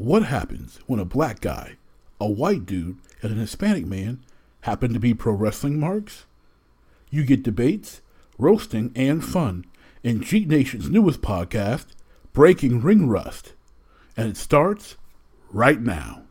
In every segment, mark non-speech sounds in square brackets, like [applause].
What happens when a black guy, a white dude, and an Hispanic man happen to be pro wrestling marks? You get debates, roasting, and fun in Cheat Nation's newest podcast, Breaking Ring Rust. And it starts right now.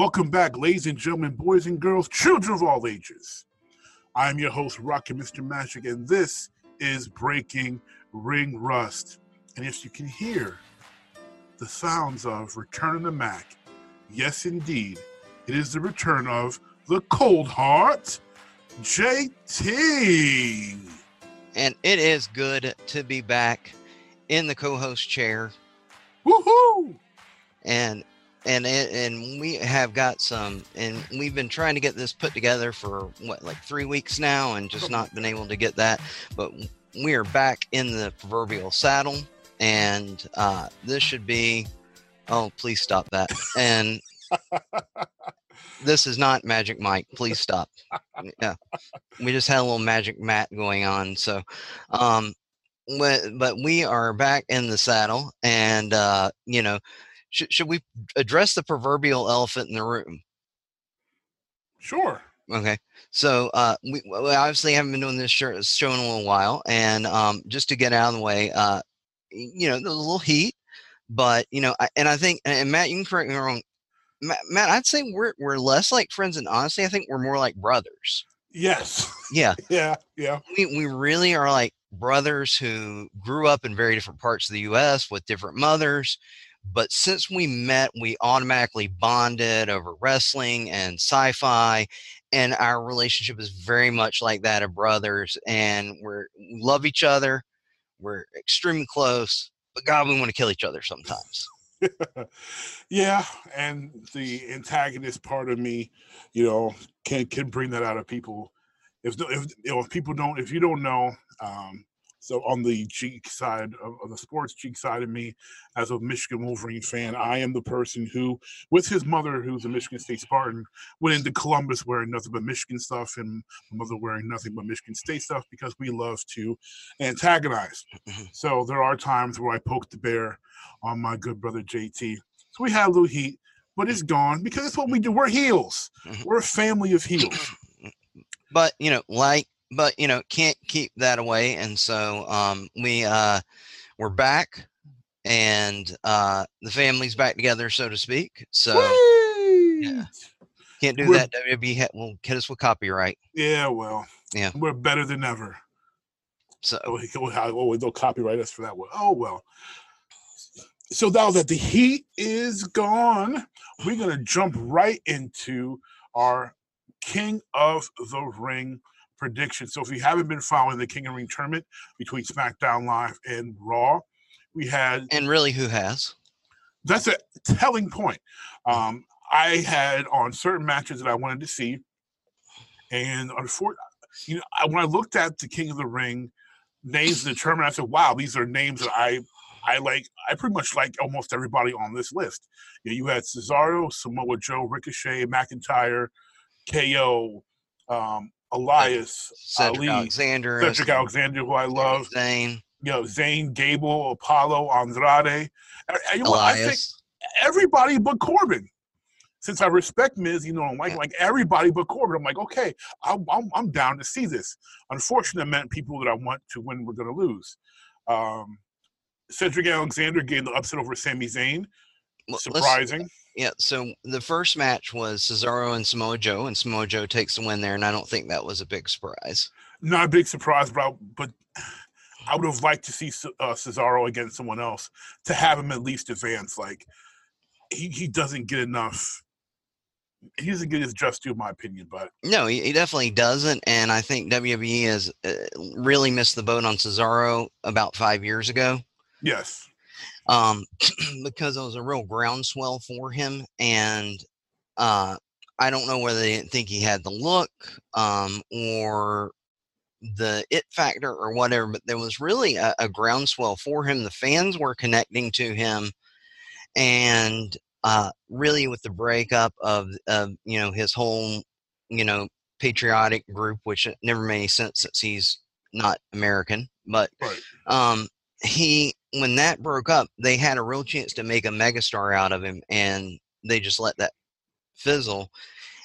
Welcome back, ladies and gentlemen, boys and girls, children of all ages. I'm your host, Rocket Mr. Magic, and this is Breaking Ring Rust. And if you can hear the sounds of Return of the Mac, yes, indeed, it is the return of the Cold Heart, JT. And it is good to be back in the co host chair. Woohoo! And and and we have got some and we've been trying to get this put together for what like three weeks now and just not been able to get that but we are back in the proverbial saddle and uh this should be oh please stop that and this is not magic mike please stop. Yeah we just had a little magic mat going on so um but we are back in the saddle and uh you know should, should we address the proverbial elephant in the room? Sure. Okay. So uh, we, we, obviously haven't been doing this show, show in a little while, and um, just to get out of the way, uh, you know, there's a little heat, but you know, I, and I think, and Matt, you can correct me wrong. Matt, Matt, I'd say we're we're less like friends, and honestly, I think we're more like brothers. Yes. Yeah. [laughs] yeah. Yeah. We we really are like brothers who grew up in very different parts of the U.S. with different mothers but since we met, we automatically bonded over wrestling and sci fi. And our relationship is very much like that of brothers. And we're, we love each other. We're extremely close. But God, we want to kill each other sometimes. [laughs] yeah, and the antagonist part of me, you know, can can bring that out of people. If if, you know, if people don't, if you don't know, um, so on the cheek side of, of, the sports cheek side of me, as a Michigan Wolverine fan, I am the person who, with his mother, who's a Michigan State Spartan, went into Columbus wearing nothing but Michigan stuff, and my mother wearing nothing but Michigan State stuff because we love to antagonize. Mm-hmm. so there are times where I poke the bear on my good brother JT. So we had a little heat, but it's gone because it's what we do. We're heels. Mm-hmm. We're a family of heels. [clears throat] But you know, like but you know can't keep that away and so um, we uh, we're back and uh, the family's back together so to speak so yeah. can't do we're, that wwe will hit us with copyright yeah well yeah we're better than ever so oh, they'll copyright us for that one. Oh well so now that the heat is gone we're gonna jump right into our king of the ring prediction. So if you haven't been following the King of Ring tournament between SmackDown Live and Raw, we had and really who has? That's a telling point. Um, I had on certain matches that I wanted to see, and unfortunately, you know, when I looked at the King of the Ring names in the tournament, I said, "Wow, these are names that I." I like I pretty much like almost everybody on this list. You, know, you had Cesaro, Samoa Joe, Ricochet, McIntyre, KO, um, Elias, Cedric Ali, Alexander, Cedric Alexander, who I love, Zayn, you know, Zayn, Gable, Apollo, Andrade, you know, Elias. I think everybody but Corbin. Since I respect Miz, you know, I'm like like everybody but Corbin. I'm like, okay, I'm, I'm, I'm down to see this. Unfortunately, meant people that I want to win were going to lose. Um, Cedric Alexander gained the upset over Sami Zayn. Surprising. Yeah, so the first match was Cesaro and Samoa Joe, and Samoa Joe takes the win there, and I don't think that was a big surprise. Not a big surprise, but I, but I would [sighs] have liked to see uh, Cesaro against someone else to have him at least advance. Like he, he doesn't get enough. He doesn't get his just due, in my opinion. But no, he, he definitely doesn't, and I think WWE has uh, really missed the boat on Cesaro about five years ago. Yes um, [clears throat] because it was a real groundswell for him. And uh, I don't know whether they didn't think he had the look um, or the it factor or whatever, but there was really a, a groundswell for him. The fans were connecting to him, and uh, really with the breakup of, of you know his whole you know patriotic group, which never made any sense since he's not American, but Right. um, he when that broke up, they had a real chance to make a megastar out of him, and they just let that fizzle.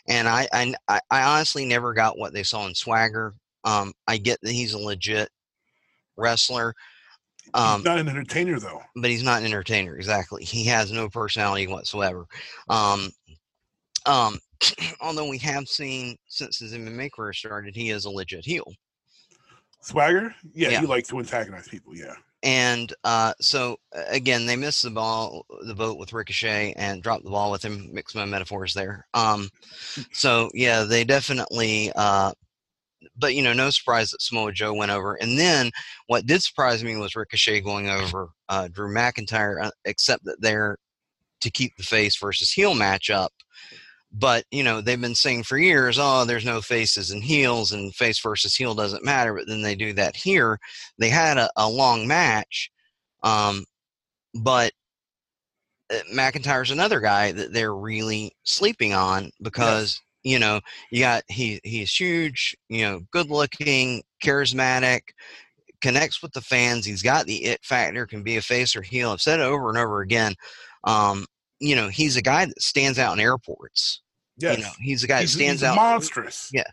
And I, I, I honestly never got what they saw in Swagger. Um, I get that he's a legit wrestler, um, He's not an entertainer though. but he's not an entertainer. Exactly, he has no personality whatsoever. Um, um, [clears throat] although we have seen since his MMA career started, he is a legit heel. Swagger, yeah, Yeah. he likes to antagonize people. Yeah, and uh, so again, they missed the ball, the boat with Ricochet, and dropped the ball with him. Mix my metaphors there. Um, so yeah, they definitely. Uh, but you know, no surprise that Samoa Joe went over. And then what did surprise me was Ricochet going over uh, Drew McIntyre, uh, except that they're to keep the face versus heel matchup. But you know, they've been saying for years, oh, there's no faces and heels, and face versus heel doesn't matter. But then they do that here. They had a, a long match um, but uh, mcintyre's another guy that they're really sleeping on because you know you got he he's huge you know good looking charismatic connects with the fans he's got the it factor can be a face or heel. I've said it over and over again um, you know he's a guy that stands out in airports yes, you know he's a guy that stands he's out monstrous. Yeah.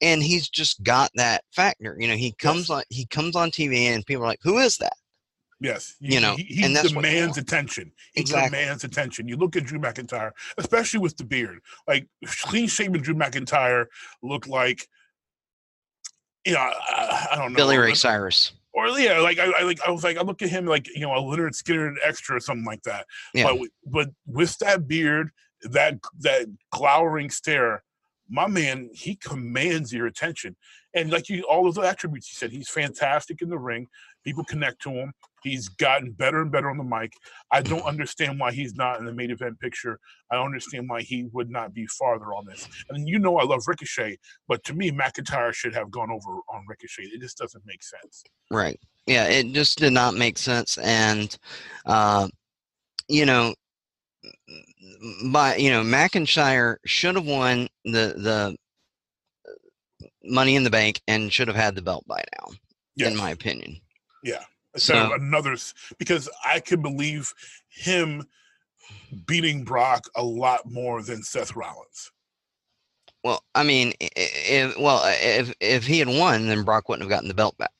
and he's just got that factor. You know, he comes on he comes on TV and people are like, "Who is that?" Yes, You know, he, he and that's demands attention. He Exactly. demands attention. You look at Drew McIntyre, especially with the beard. Like clean shaven Drew McIntyre looked like, you know, I, I don't know, Billy Ray Cyrus. or yeah, like I, I like I was like I look at him like you know a Lynyrd Skynyrd extra or something like that. Yeah. But but with that beard, that that glowering stare, my man, he commands your attention. And like you, all those attributes you said, he's fantastic in the ring. People connect to him. He's gotten better and better on the mic. I don't understand why he's not in the main event picture. I don't understand why he would not be farther on this. And you know I love Ricochet, but to me, McIntyre should have gone over on Ricochet. It just doesn't make sense. Right. Yeah, it just did not make sense and uh you know by you know McIntyre should have won the the money in the bank and should have had the belt by now Yes. in my opinion. Yeah. So- another because I could believe him beating Brock a lot more than Seth Rollins. Well, I mean, if well, if if he had won, then Brock wouldn't have gotten the belt back.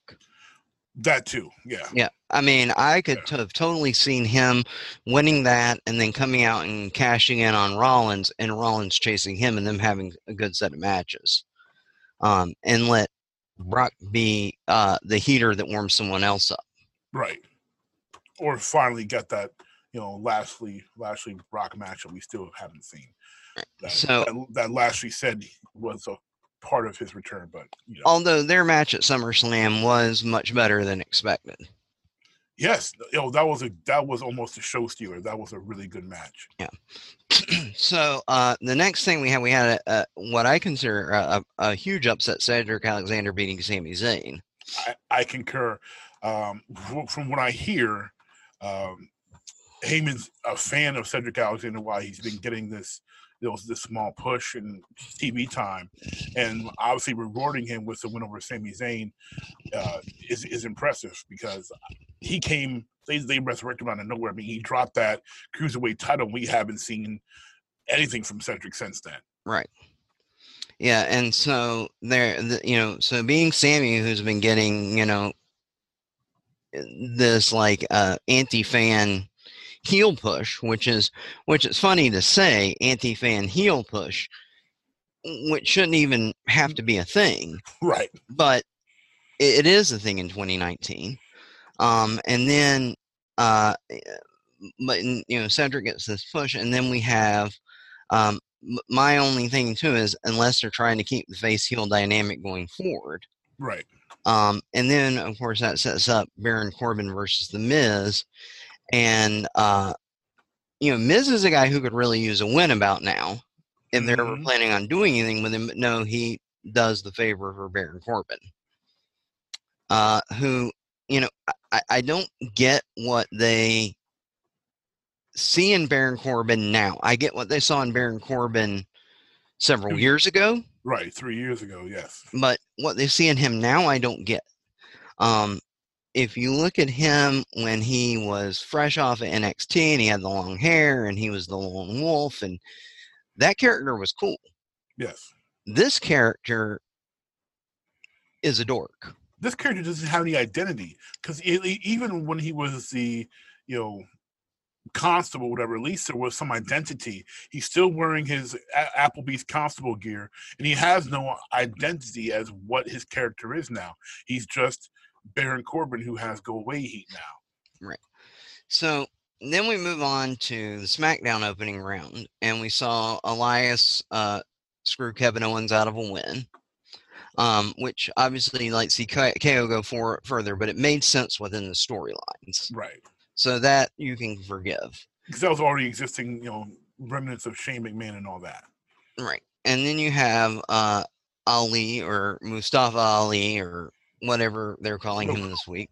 That too, yeah. Yeah, I mean, I could Yeah. have totally seen him winning that and then coming out and cashing in on Rollins and Rollins chasing him and them having a good set of matches, um, and let Brock be uh, the heater that warms someone else up. Right. Or finally get that, you know, Lashley Lashley Brock match that we still haven't seen. That, So- that, that Lashley said was a part of his return, but you know, Although their match at SummerSlam was much better than expected. Yes, you know, that was a that was almost a show stealer. That was a really good match. Yeah. [clears throat] so uh, the next thing we had, we had a, a, what I consider a, a, huge upset: Cedric Alexander beating Sami Zayn. I, I concur. Um, from what I hear, um, Heyman's a fan of Cedric Alexander. Why he's been getting this, you know, this small push and TV time, and obviously rewarding him with the win over Sami Zayn uh, is is impressive because he came. They they resurrected him out of nowhere. I mean, he dropped that cruiserweight title. We haven't seen anything from Cedric since then. Right. Yeah, and so there, the, you know, so being Sami, who's been getting, you know, this like uh, anti-fan heel push, which is, which is funny to say, anti-fan heel push, which shouldn't even have to be a thing, Right. but it, it is a thing in 2019. Um, and then, uh, but you know, Cedric gets this push, and then we have um, my only thing too is unless they're trying to keep the face heel dynamic going forward. Right. Um, and then of course that sets up Baron Corbin versus the Miz, and uh, you know Miz is a guy who could really use a win about now if they're ever Mhm. planning on doing anything with him. But no, he does the favor for Baron Corbin. uh, who you know I, I don't get what they see in Baron Corbin now. I get what they saw in Baron Corbin several Two- years ago, Right, three years ago. Yes. but what they see in him now, I don't get. Um, if you look at him when he was fresh off of NXT and he had the long hair and he was the lone wolf, and that character was cool. Yes. This character is a dork. This character doesn't have any identity because even when he was the, you know, constable, whatever, at least there was some identity. He's still wearing his A- Applebee's constable gear, and he has no identity as what his character is now. He's just Baron Corbin who has go away heat now. Right. So then we move on to the SmackDown opening round, and we saw Elias uh, screw Kevin Owens out of a win, um, which obviously you'd like to see KO go for further, but it made sense within the storylines, Right. so that you can forgive. Because that was already existing, you know, remnants of Shane McMahon and all that. Right, and then you have uh, Ali or Mustafa Ali or whatever they're calling him this week,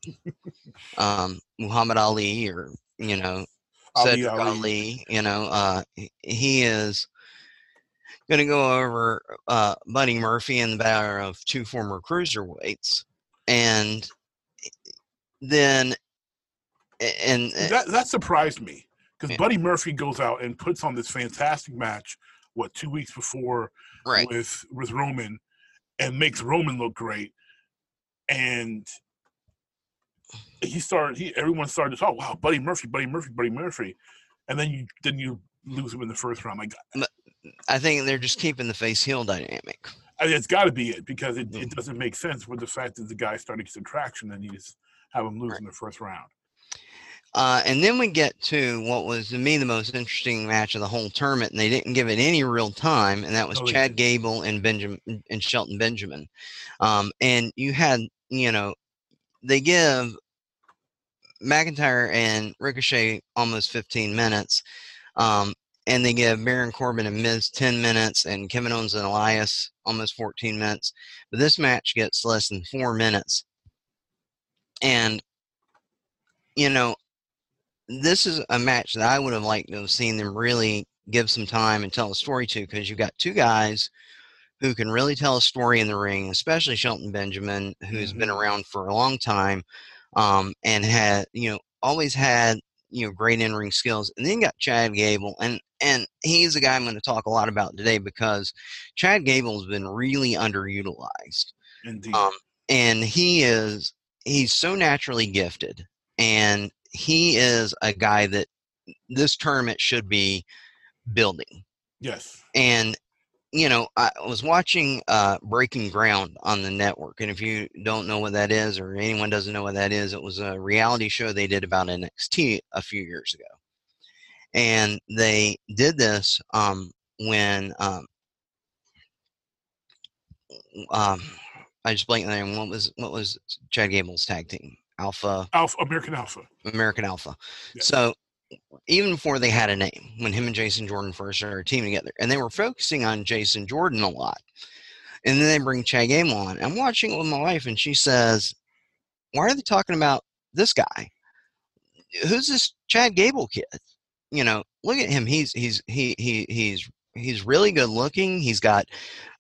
um, Muhammad Ali or you know Cedric Ali. Ali. You know, uh, he is going to go over uh, Buddy Murphy in the battle of two former cruiserweights, and then and uh, That that surprised me because Yeah. Buddy Murphy goes out and puts on this fantastic match. What two weeks before right, with with Roman, and makes Roman look great, and he started. He everyone started to talk. Wow, Buddy Murphy, Buddy Murphy, Buddy Murphy, and then you then you lose him in the first round. Like I think they're just keeping the face heel dynamic. I mean, it's got to be it because it, it Mhm. doesn't make sense with the fact that the guy started to get some traction and you just have him lose Right. in the first round. Uh, and then we get to what was to me the most interesting match of the whole tournament, and they didn't give it any real time, and that was they Chad Gable and Benjamin and Shelton Benjamin. Um, and you had, you know, they give McIntyre and Ricochet almost 15 minutes, um, and they give Baron Corbin and Miz 10 minutes, and Kevin Owens and Elias almost 14 minutes. But this match gets less than four minutes, and you know, this is a match that I would have liked to have seen them really give some time and tell a story to because you've got two guys who can really tell a story in the ring, especially Shelton Benjamin, who's been Mhm. around for a long time um, and had, you know, always had, you know, great in ring skills. And then you got Chad Gable, and and he's a guy I'm going to talk a lot about today because Chad Gable has been really underutilized Indeed. um, and he is he's so naturally gifted and he is a guy that this tournament should be building yes. and you know i was watching uh breaking ground on the network and if you don't know what that is or anyone doesn't know what that is it was a reality show they did about nxt a few years ago and they did this um when um um I just blanked the name. What was what was Chad Gable's tag team? Alpha Alpha American Alpha. American Alpha. Yeah. So even before they had a name, when him and Jason Jordan first started teaming together, and they were focusing on Jason Jordan a lot, and then they bring Chad Gable on. I'm watching it with my wife, and she says, "Why are they talking about this guy? Who's this Chad Gable kid? You know, look at him. He's he's he he he's he's really good looking. He's got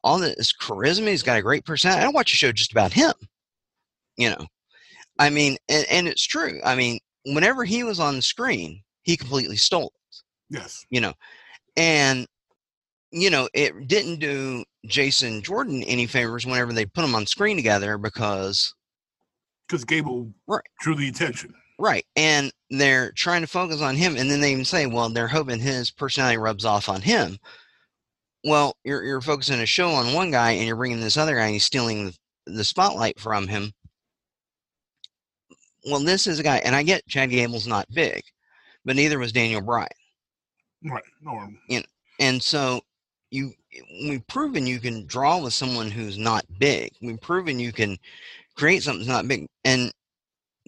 all this charisma. He's got a great personality. I don't watch a show just about him. You know, I mean, and, and it's true. I mean, whenever he was on the screen, he completely stole it. Yes. You know, and you know it didn't do Jason Jordan any favors whenever they put them on screen together because Because Gable Right. drew the attention. right, and they're trying to focus on him, and then they even say, well, they're hoping his personality rubs off on him. Well, you're you're focusing a show on one guy, and you're bringing this other guy, and he's stealing the, the spotlight from him. Well, this is a guy, and I get Chad Gable's not big, but neither was Daniel Bryan. Right. No. And so you we've proven you can draw with someone who's not big. We've proven you can create something that's not big. And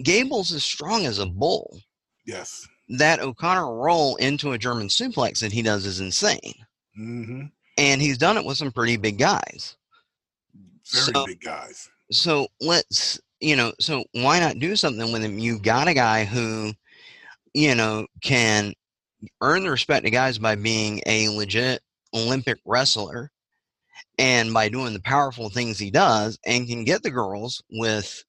Gable's as strong as a bull. Yes. That O'Connor roll into a German suplex that he does is insane. Mm-hmm. And he's done it with some pretty big guys. Very So- big guys. So let's you know, so why not do something with him? You've got a guy who, you know, can earn the respect of guys by being a legit Olympic wrestler and by doing the powerful things he does and can get the girls with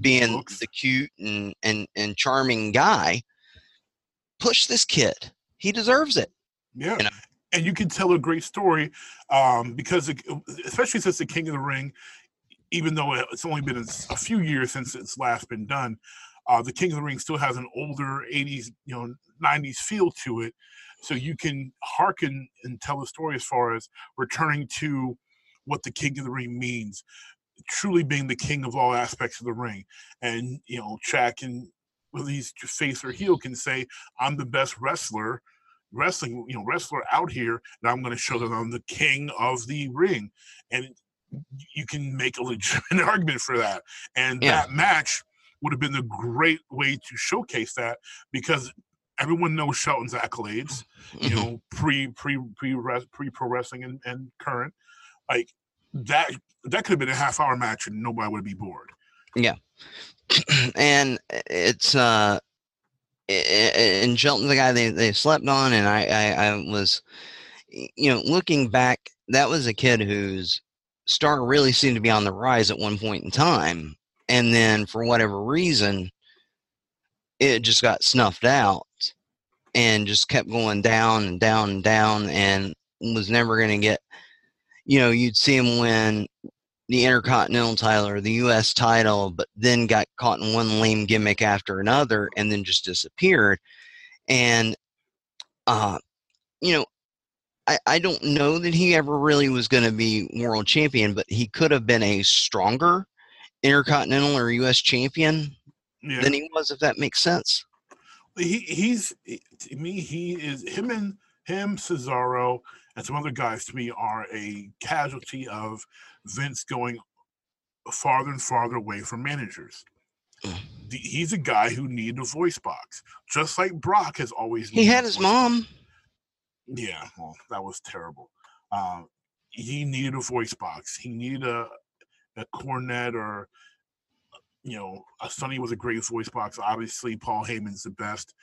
being the cute and, and, and charming guy. Push this kid. He deserves it. Yeah. you know? And you can tell a great story um, because, it, especially since the King of the Ring, even though it's only been a few years since it's last been done, uh, the King of the Ring still has an older 80s, you know, 90s feel to it. So you can hearken and tell the story as far as returning to what the King of the Ring means, truly being the king of all aspects of the ring. And, you know, Shaq and he's face or heel can say, I'm the best wrestler wrestling, you know, wrestler out here, and I'm going to show that I'm the king of the ring, and you can make a legitimate [laughs] argument for that. And Yeah. that match would have been a great way to showcase that because everyone knows Shelton's accolades, you Mhm. know, pre pre pre pre pro wrestling and, and current, like that that could have been a half hour match and nobody would be bored. Yeah. [clears throat] and it's uh and Shelton's the guy they, they slept on and I, I I was you know looking back that was a kid whose star really seemed to be on the rise at one point in time and then for whatever reason it just got snuffed out and just kept going down and down and down and was never going to get you know you'd see him win the Intercontinental title or the U.S. title, but then got caught in one lame gimmick after another, and then just disappeared. And, uh, you know, I, I don't know that he ever really was going to be world champion, but he could have been a stronger Intercontinental or U.S. champion Yeah. than he was, if that makes sense. he he's to me he is him and him Cesaro and some other guys to me are a casualty of Vince going farther and farther away from managers. Mm. He's a guy who needed a voice box, just like Brock has always. He had his box. Yeah, well, that was terrible. Um, he needed a voice box. He needed a a Cornette or you know, a Sunny was a great voice box. Obviously, Paul Heyman's the best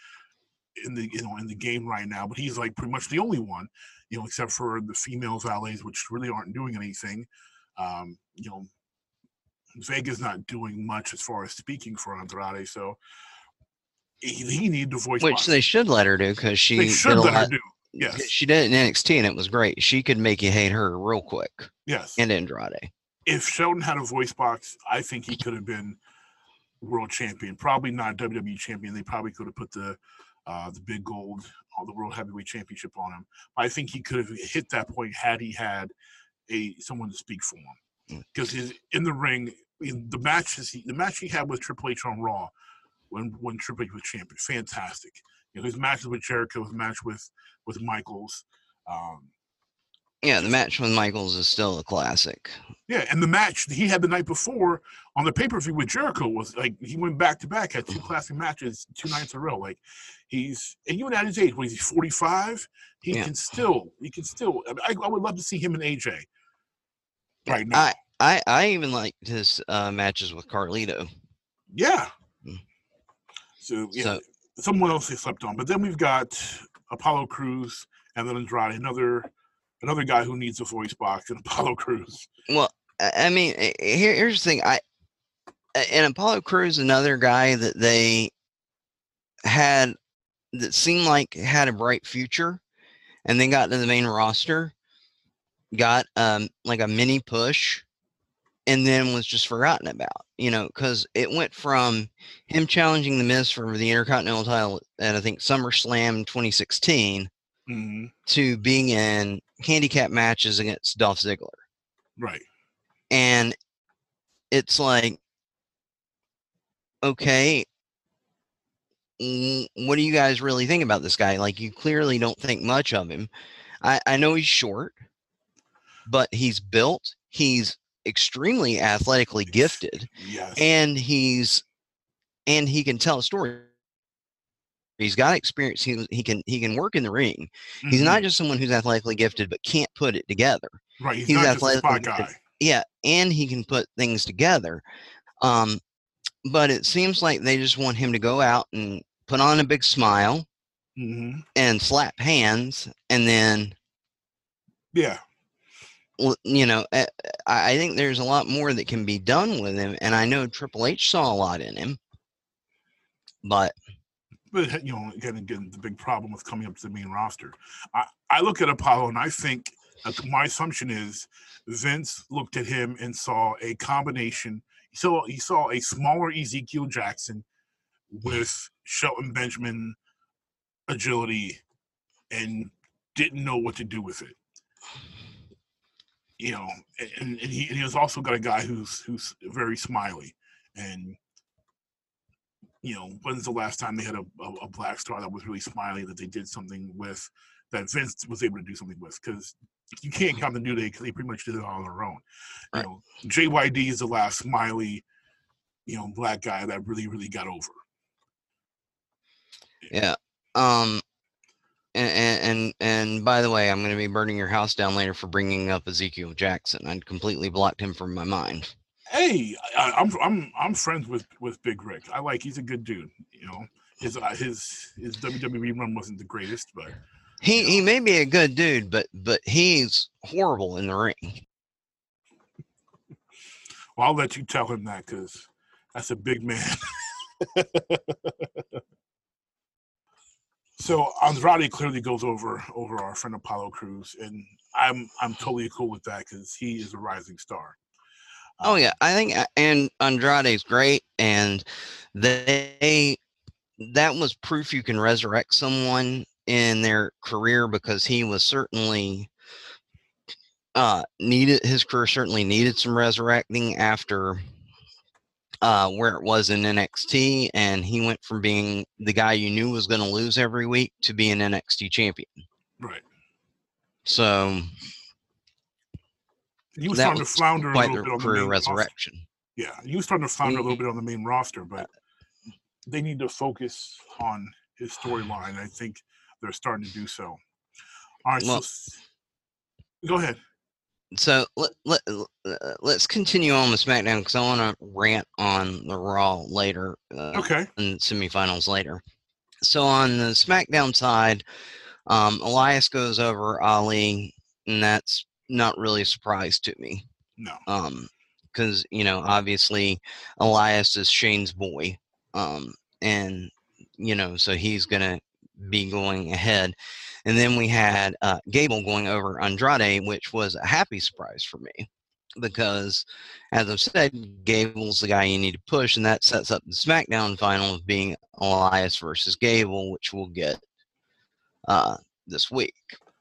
in the you know in the game right now, but he's like pretty much the only one, you know, except for the female valets, which really aren't doing anything. Um, you know, Vega's not doing much as far as speaking for Andrade, so he, he needed a voice Which box. they should let her do because she They should let her do. Yes, She did it in NXT and it was great. She could make you hate her real quick. yes. And Andrade. if Shelton had a voice box, I think he could have been world champion. Probably not WWE champion. They probably could have put the uh, the big gold or the world heavyweight championship on him. I think he could have hit that point had he had a someone to speak for him. Mm. Because his in the ring, in the matches he, the match he had with Triple H on Raw when when Triple H was champion, fantastic. You know, his matches with Jericho, his match with with Michaels. Um, Yeah, the match with Michaels is still a classic. Yeah, and the match he had the night before on the pay per view with Jericho was like he went back to back, had two classic matches two nights in a row. Like he's and even at his age, when he's forty five, he Yeah. can still he can still. I, I would love to see him and AJ right now. I I I even like his uh, matches with Carlito. yeah. Mm. So yeah, So- someone else they slept on, but then we've got Apollo Crews and then Andrade, another another guy who needs a voice box, and [laughs] Apollo Crews. Well, I mean, eh, eh, here, here's the thing. I and Apollo Crews, another guy that they had that seemed like had a bright future, and then got to the main roster, got um like a mini push, and then was just forgotten about. You know, because it went from him challenging the Miz for the Intercontinental title at I think SummerSlam 2016 Mhm, to being in handicap matches against Dolph Ziggler Right. and it's like okay mm, what do you guys really think about this guy like you clearly don't think much of him i i know he's short but he's built he's extremely athletically gifted Yes. and he's and he can tell a story he's got experience he, he can he can work in the ring he's Mhm. not just someone who's athletically gifted but can't put it together right. He's, he's not just athletically guy. gifted. yeah and he can put things together um but it seems like they just want him to go out and put on a big smile hmm and slap hands and then Yeah. You know eh, I think there's a lot more that can be done with him and I know Triple H saw a lot in him but But you know, again, again, the big problem with coming up to the main roster. I, I look at Apollo and I think my assumption is Vince looked at him and saw a combination. He saw he saw a smaller Ezekiel Jackson with Shelton Benjamin agility and didn't know what to do with it. You know, and, and he and he has also got a guy who's who's very smiley and you know, when's the last time they had a, a, a black star that was really smiley that they did something with that Vince was able to do something with? Because you can't count the New Day because they pretty much did it all on their own. Right. You know, JYD is the last smiley, you know, black guy that really, really got over. yeah um and and and by the way I'm going to be burning your house down later for bringing up Ezekiel Jackson I completely blocked him from my mind Hey, I, I'm I'm I'm friends with with Big Rick. I like he's a good dude. You know, his uh, his his WWE run wasn't the greatest, but he he may be a good dude but but he's horrible in the ring well, I'll let you tell him that because that's a big man. [laughs] [laughs] so Andrade clearly goes over over our friend Apollo Crews, and I'm I'm totally cool with that because he is a rising star. Oh Um, yeah, I think uh, and Andrade's great, and they that was proof you can resurrect someone in their career because he was certainly uh needed his career certainly needed some resurrecting after uh where it was in NXT and he went from being the guy you knew was going to lose every week to being an NXT champion. right. So He was starting to flounder a little bit on the career main roster. resurrection. Yeah, he was starting to flounder a little Mhm. bit on the main roster, but they need to focus on his storyline. I think they're starting to do so. All right, Well- s- go ahead. So let, let, uh, let's continue on with SmackDown because I want to rant on the Raw later, uh, Okay. And semifinals later. So on the SmackDown side, um, Elias goes over Ali, and that's not really a surprise to me. No. Um, because you know, obviously, Elias is Shane's boy, um, and you know, so he's gonna be going ahead. And then we had uh, Gable going over Andrade, which was a happy surprise for me because, as I've said, Gable's the guy you need to push, and that sets up the SmackDown final of being Elias versus Gable, which we'll get uh, this week.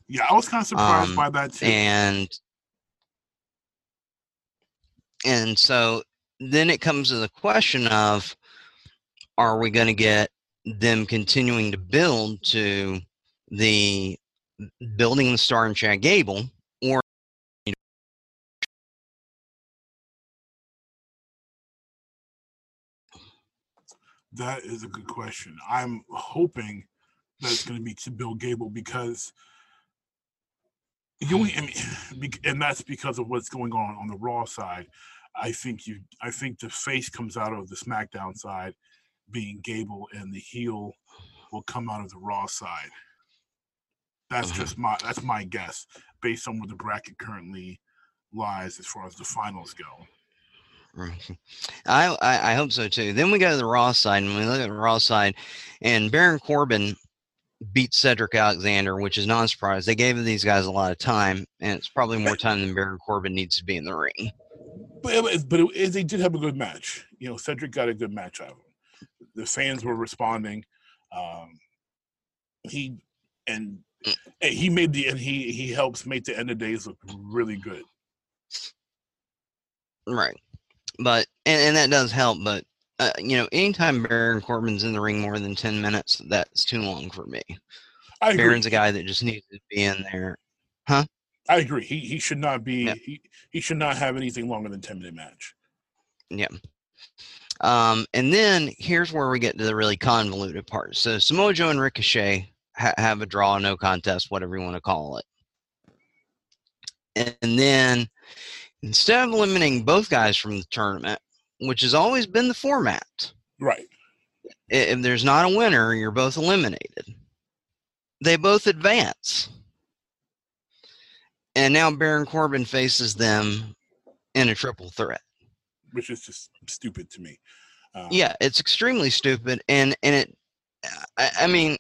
Yeah, I was kind of surprised Um, by that too. And and so then it comes to the question of are we going to get them continuing to build to the building the star in Chad Gable or That is a good question. I'm hoping that it's going to be to Bill Gable because you mean, [sighs] and that's because of what's going on on the Raw side. I think you, I think the face comes out of the SmackDown side, being Gable, and the heel will come out of the Raw side. That's Mhm. just my, that's my guess based on where the bracket currently lies as far as the finals go. [laughs] I, I I hope so too. Then we go to the Raw side and we look at the Raw side and Baron Corbin beat Cedric Alexander, which is not a surprise. They gave these guys a lot of time, and it's probably more time than Baron Corbin needs to be in the ring. But it, was- but it, it- they did have a good match. You know, Cedric got a good match out of him. The fans were responding. Um, he and and he made the and he he helps make the end of days look really good. Right. But and, and that does help, but uh, you know, anytime Baron Corbin's in the ring more than ten minutes, that's too long for me. I agree. Baron's a guy that just needs to be in there. Huh? I agree. He he should not be. Yeah. He, he should not have anything longer than ten minute match. Yeah. Um, and then here's where we get to the really convoluted part. So Samoa Joe and Ricochet ha- have a draw, no contest, whatever you want to call it. And then instead of eliminating both guys from the tournament, which has always been the format. Right. If there's not a winner, you're both eliminated. They both advance. And now Baron Corbin faces them in a triple threat. Which is just stupid to me. Um, yeah, it's extremely stupid, and and it. I, I mean,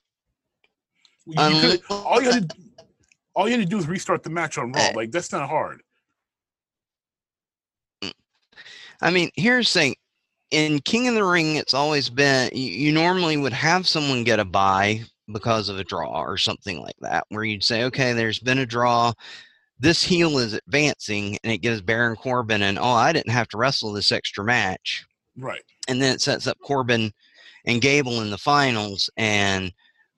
you could, all you had to [laughs] all you had to do is restart the match on Raw. Eh. Like that's not hard. I mean, here's the thing. In King of the Ring, it's always been you, you normally would have someone get a buy because of a draw or something like that, where you'd say, okay, there's been a draw this heel is advancing and it gives Baron Corbin and oh I didn't have to wrestle this extra match. Right. And then it sets up Corbin and Gable in the finals and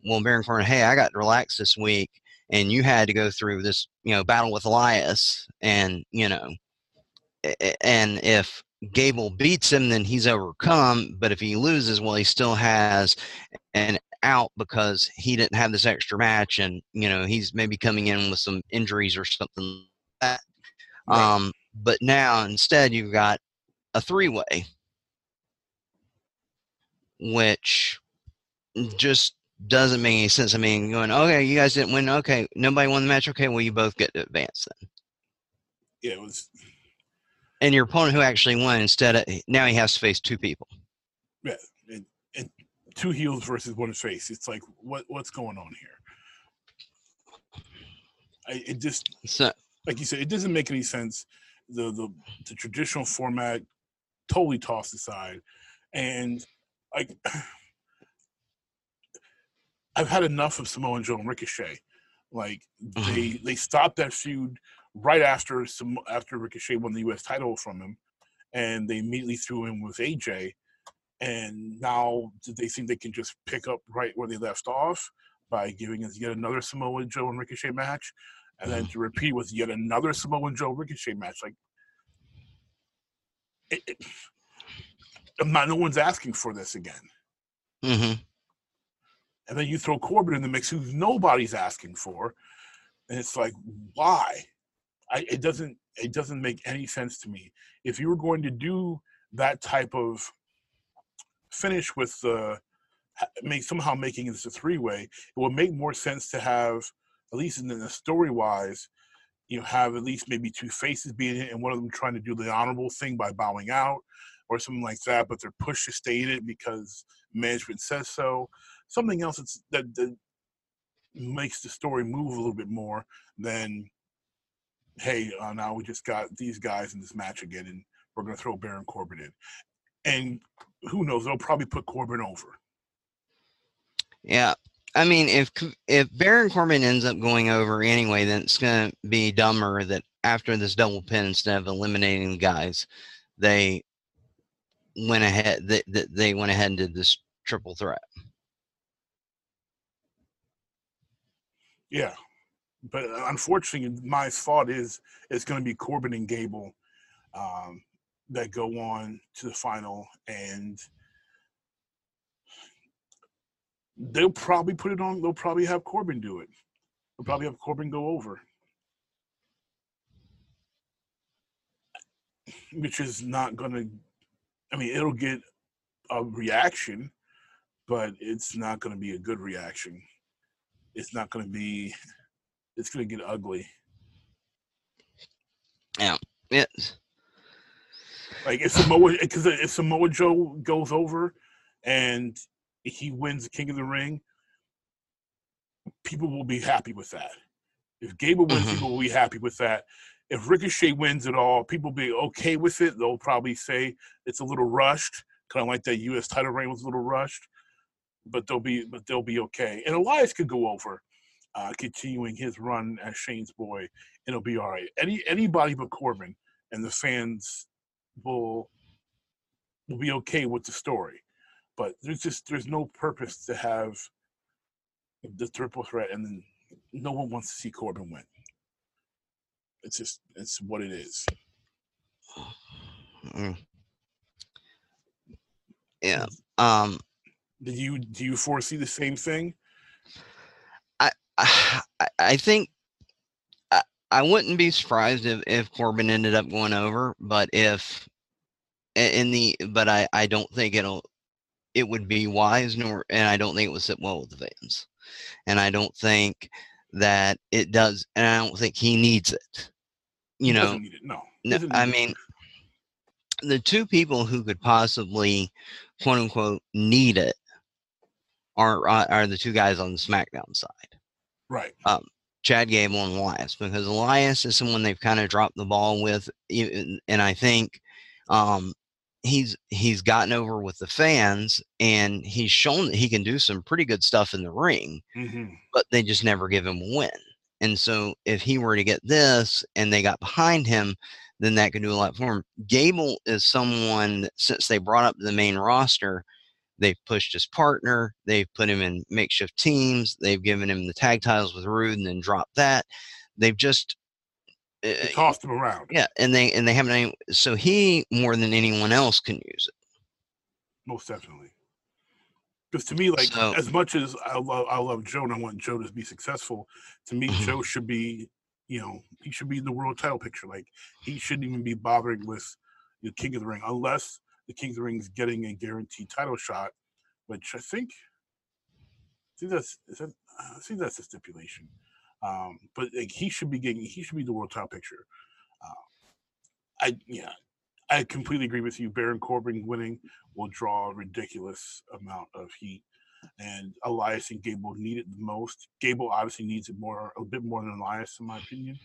well Baron Corbin, hey, I got to relax this week and you had to go through this, you know, battle with Elias and, you know, and if Gable beats him, then he's overcome. But if he loses, well, he still has an out because he didn't have this extra match and you know he's maybe coming in with some injuries or something like that. Right. Um, but now instead you've got a three way, which just doesn't make any sense. I mean, going, okay, you guys didn't win. Okay, nobody won the match. Okay, well, you both get to advance then. Yeah, it was. And your opponent who actually won instead of now he has to face two people. Yeah, and two heels versus one face. It's like what what's going on here? I, it just so, like you said, it doesn't make any sense. The the the traditional format totally tossed aside, and like I've had enough of Samoa Joe and Ricochet. Like they they stopped that feud right after some after Ricochet won the U.S. title from him, and they immediately threw him with AJ and now they think they can just pick up right where they left off by giving us yet another Samoa Joe and Ricochet match, and then to repeat with yet another Samoa Joe Ricochet match. Like, it, it, not, no one's asking for this again. Mm-hmm. And then you throw Corbin in the mix, who nobody's asking for, and it's like, why? I, it doesn't. It doesn't make any sense to me. If you were going to do that type of finish with uh, make somehow making this a three way, it would make more sense to have at least in the story wise, you know, have at least maybe two faces being it, and one of them trying to do the honorable thing by bowing out or something like that, but they're pushed to stay in it because management says so. Something else that's, that, that makes the story move a little bit more than, hey, uh, now we just got these guys in this match again, and we're going to throw Baron Corbin in. And who knows? They'll probably put Corbin over. Yeah, I mean, if if Baron Corbin ends up going over anyway, then it's going to be dumber that after this double pin, instead of eliminating the guys, they went ahead. They, they went ahead and did this triple threat. Yeah, but unfortunately, my thought is it's going to be Corbin and Gable. Um, that go on to the final and they'll probably put it on they'll probably have corbin do it they'll probably have corbin go over which is not gonna i mean it'll get a reaction but it's not gonna be a good reaction it's not gonna be it's gonna get ugly yeah it's like if Samoa, because if Samoa Joe goes over and he wins the King of the Ring, people will be happy with that. If Gable wins, mm-hmm. people will be happy with that. If Ricochet wins it all, people will be okay with it. They'll probably say it's a little rushed, kind of like that U.S. title reign was a little rushed, but they'll be but they'll be okay. And Elias could go over, uh, continuing his run as Shane's boy, and it'll be all right. Any anybody but Corbin and the fans will will be okay with the story. But there's just there's no purpose to have the triple threat, and then no one wants to see Corbin win. It's just it's what it is. Mm. Yeah. Um. Do you do you foresee the same thing? I [sighs] I, I think I I wouldn't be surprised if, if Corbin ended up going over, but if in the but I I don't think it'll it would be wise nor and I don't think it would sit well with the fans. And I don't think that it does and I don't think he needs it. You He know, need it. No. no, I it. mean the two people who could possibly quote unquote need it are are the two guys on the SmackDown side. right. Chad Gable and Elias because Elias is someone they've kind of dropped the ball with, and I think um, he's he's gotten over with the fans and he's shown that he can do some pretty good stuff in the ring, hmm but they just never give him a win. And so if he were to get this and they got behind him, then that could do a lot for him. Gable is someone that since they brought up the main roster, they've pushed his partner, they've put him in makeshift teams, they've given him the tag titles with Roode and then dropped that. They've just uh, tossed him around. yeah, and they and they haven't any, so he more than anyone else can use it. Most definitely. Because to me, like So- as much as I love I love Joe and I want Joe to be successful, to me, Mhm. Joe should be, you know, he should be in the world title picture. Like he shouldn't even be bothering with the King of the Ring unless the King of the Ring's getting a guaranteed title shot, which I think I think that's that, I think that's a stipulation. Um, but like, he should be getting he should be the world title picture. Uh, I yeah, I completely agree with you. Baron Corbin winning will draw a ridiculous amount of heat, and Elias and Gable need it the most. Gable obviously needs it more, a bit more than Elias, in my opinion.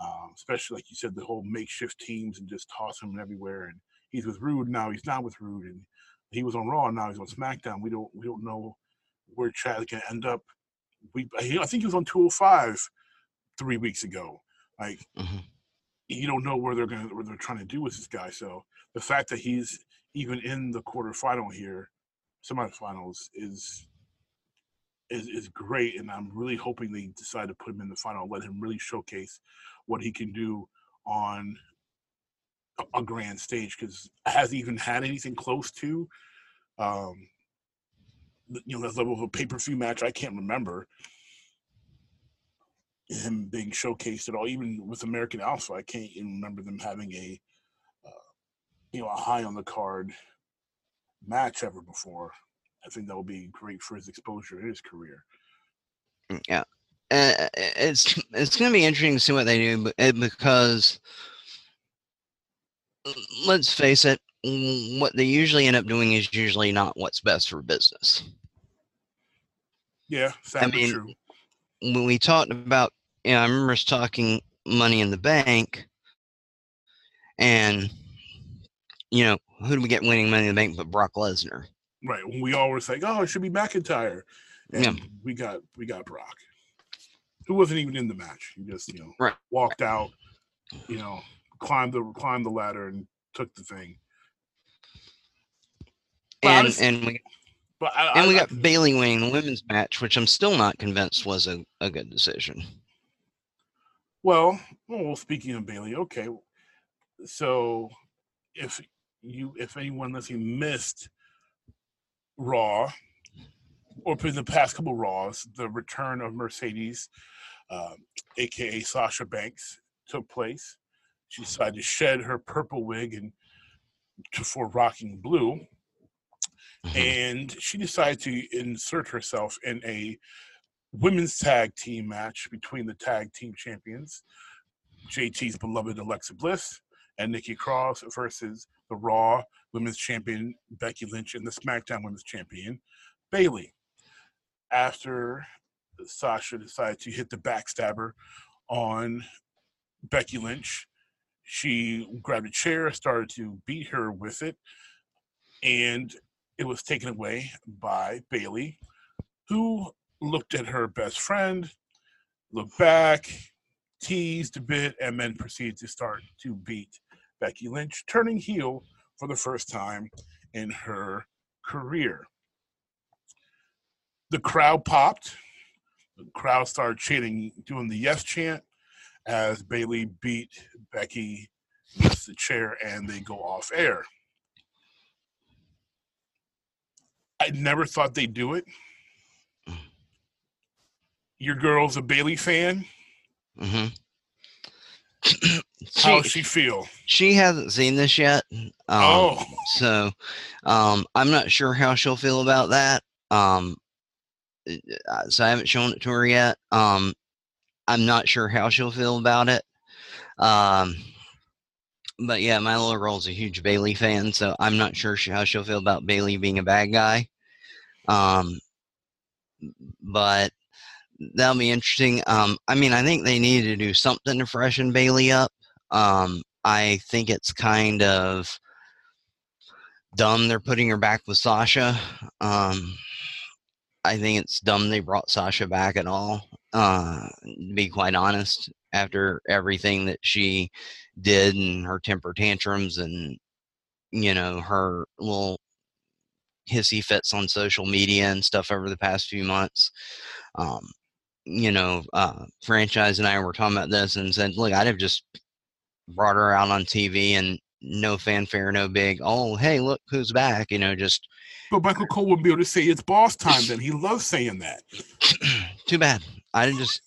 Um, especially like you said, the whole makeshift teams and just toss them everywhere. And he's with Roode now. He's not with Roode, and he was on Raw. Now he's on SmackDown. We don't we don't know where Chad's gonna end up. We I think he was on 205 three weeks ago. Like Mhm. you don't know where they're to where they're trying to do with this guy. So the fact that he's even in the quarterfinal here, semifinals, is is is great, and I'm really hoping they decide to put him in the final, let him really showcase what he can do on a, grand stage because has even had anything close to, um, you know, that level of a pay per view match. I can't remember him being showcased at all. Even with American Alpha, I can't even remember them having a, uh, you know, a high on the card match ever before. I think that would be great for his exposure in his career. Mm, Yeah, uh, it's it's going to be interesting to see what they do, uh, because let's face it, what they usually end up doing is usually not what's best for business. Yeah, but mean, true. when we talked about, you know, I remember us talking Money in the Bank, and you know, who do we get winning Money in the Bank but Brock Lesnar? Right. When we all were saying, "Oh, it should be McIntyre," and Yeah. we got we got Brock, who wasn't even in the match. He just you know Right. walked out, you know, climbed the climbed the ladder and took the thing. But And and we But I, and I, we I- got Bayley winning the women's match, which I'm still not convinced was a, a good decision. Well, well, speaking of Bayley, okay. So if you if anyone listening missed Raw or in the past couple Raws, the return of Mercedes, uh, aka Sasha Banks, took place. She decided to shed her purple wig and to, for rocking blue, Mhm. and she decided to insert herself in a women's tag team match between the tag team champions, JT's beloved Alexa Bliss and Nikki Cross versus the Raw Women's Champion Becky Lynch and the SmackDown Women's Champion Bayley. After Sasha decided to hit the backstabber on Becky Lynch, she grabbed a chair, started to beat her with it, and it was taken away by Bayley, who looked at her best friend, looked back, teased a bit, and then proceeded to start to beat Becky Lynch, turning heel for the first time in her career. The crowd popped. The crowd started chanting, doing the yes chant as Bayley beat Becky with the chair and they go off air. I never thought they'd do it. Your girl's a Bayley fan. hmm [clears throat] How she, she feel? she hasn't seen this yet. Um, oh, so um, I'm not sure how she'll feel about that. Um, uh, so I haven't shown it to her yet. Um, I'm not sure how she'll feel about it. Um, but yeah, my little girl's a huge Bayley fan, so I'm not sure how she'll feel about Bayley being a bad guy. Um, but that'll be interesting. Um, I mean, I think they need to do something to freshen Bayley up. Um, I think it's kind of dumb they're putting her back with Sasha. Um, I think it's dumb they brought Sasha back at all. Uh, to be quite honest, after everything that she did and her temper tantrums and you know her little hissy fits on social media and stuff over the past few months. Um, you know, uh, franchise and I were talking about this and said, look, I'd have just brought her out on TV and no fanfare, no big, oh, hey, look who's back, you know, just but Michael Cole wouldn't be able to say it's boss time. Then he loves saying that. [clears throat] too bad. I didn't just,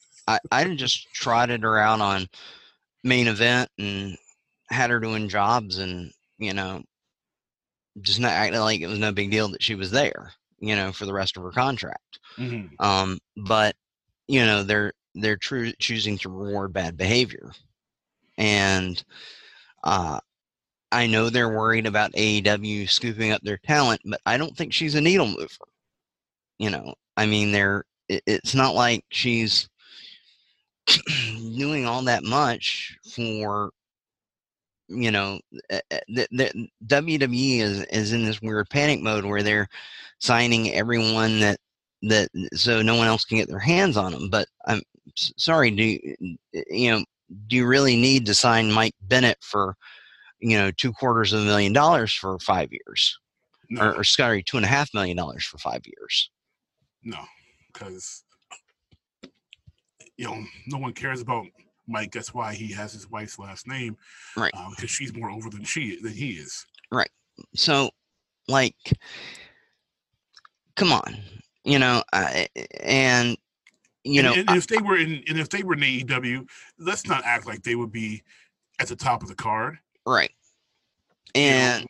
I, I just trotted her out on main event and had her doing jobs and, you know, just not acting like it was no big deal that she was there, you know, for the rest of her contract. Mhm. Um, but you know, they're they're true choosing to reward bad behavior, and uh, I know they're worried about AEW scooping up their talent, but I don't think she's a needle mover. You know, I mean, they're it, it's not like she's [clears throat] doing all that much for you know uh, uh, the, the WWE is is in this weird panic mode where they're signing everyone that that so no one else can get their hands on them. But I'm sorry, do you, you know do you really need to sign Mike Bennett for you know two quarters of a million dollars for five years, No, or, or sorry, two and a half million dollars for five years? no, because you know no one cares about Mike. That's why he has his wife's last name, Right. Uh, because she's more over than she than he is. Right. So, like, come on, you know, I, and you know, and if they were in, and if they were in AEW, let's not act like they would be at the top of the card. right, you know? and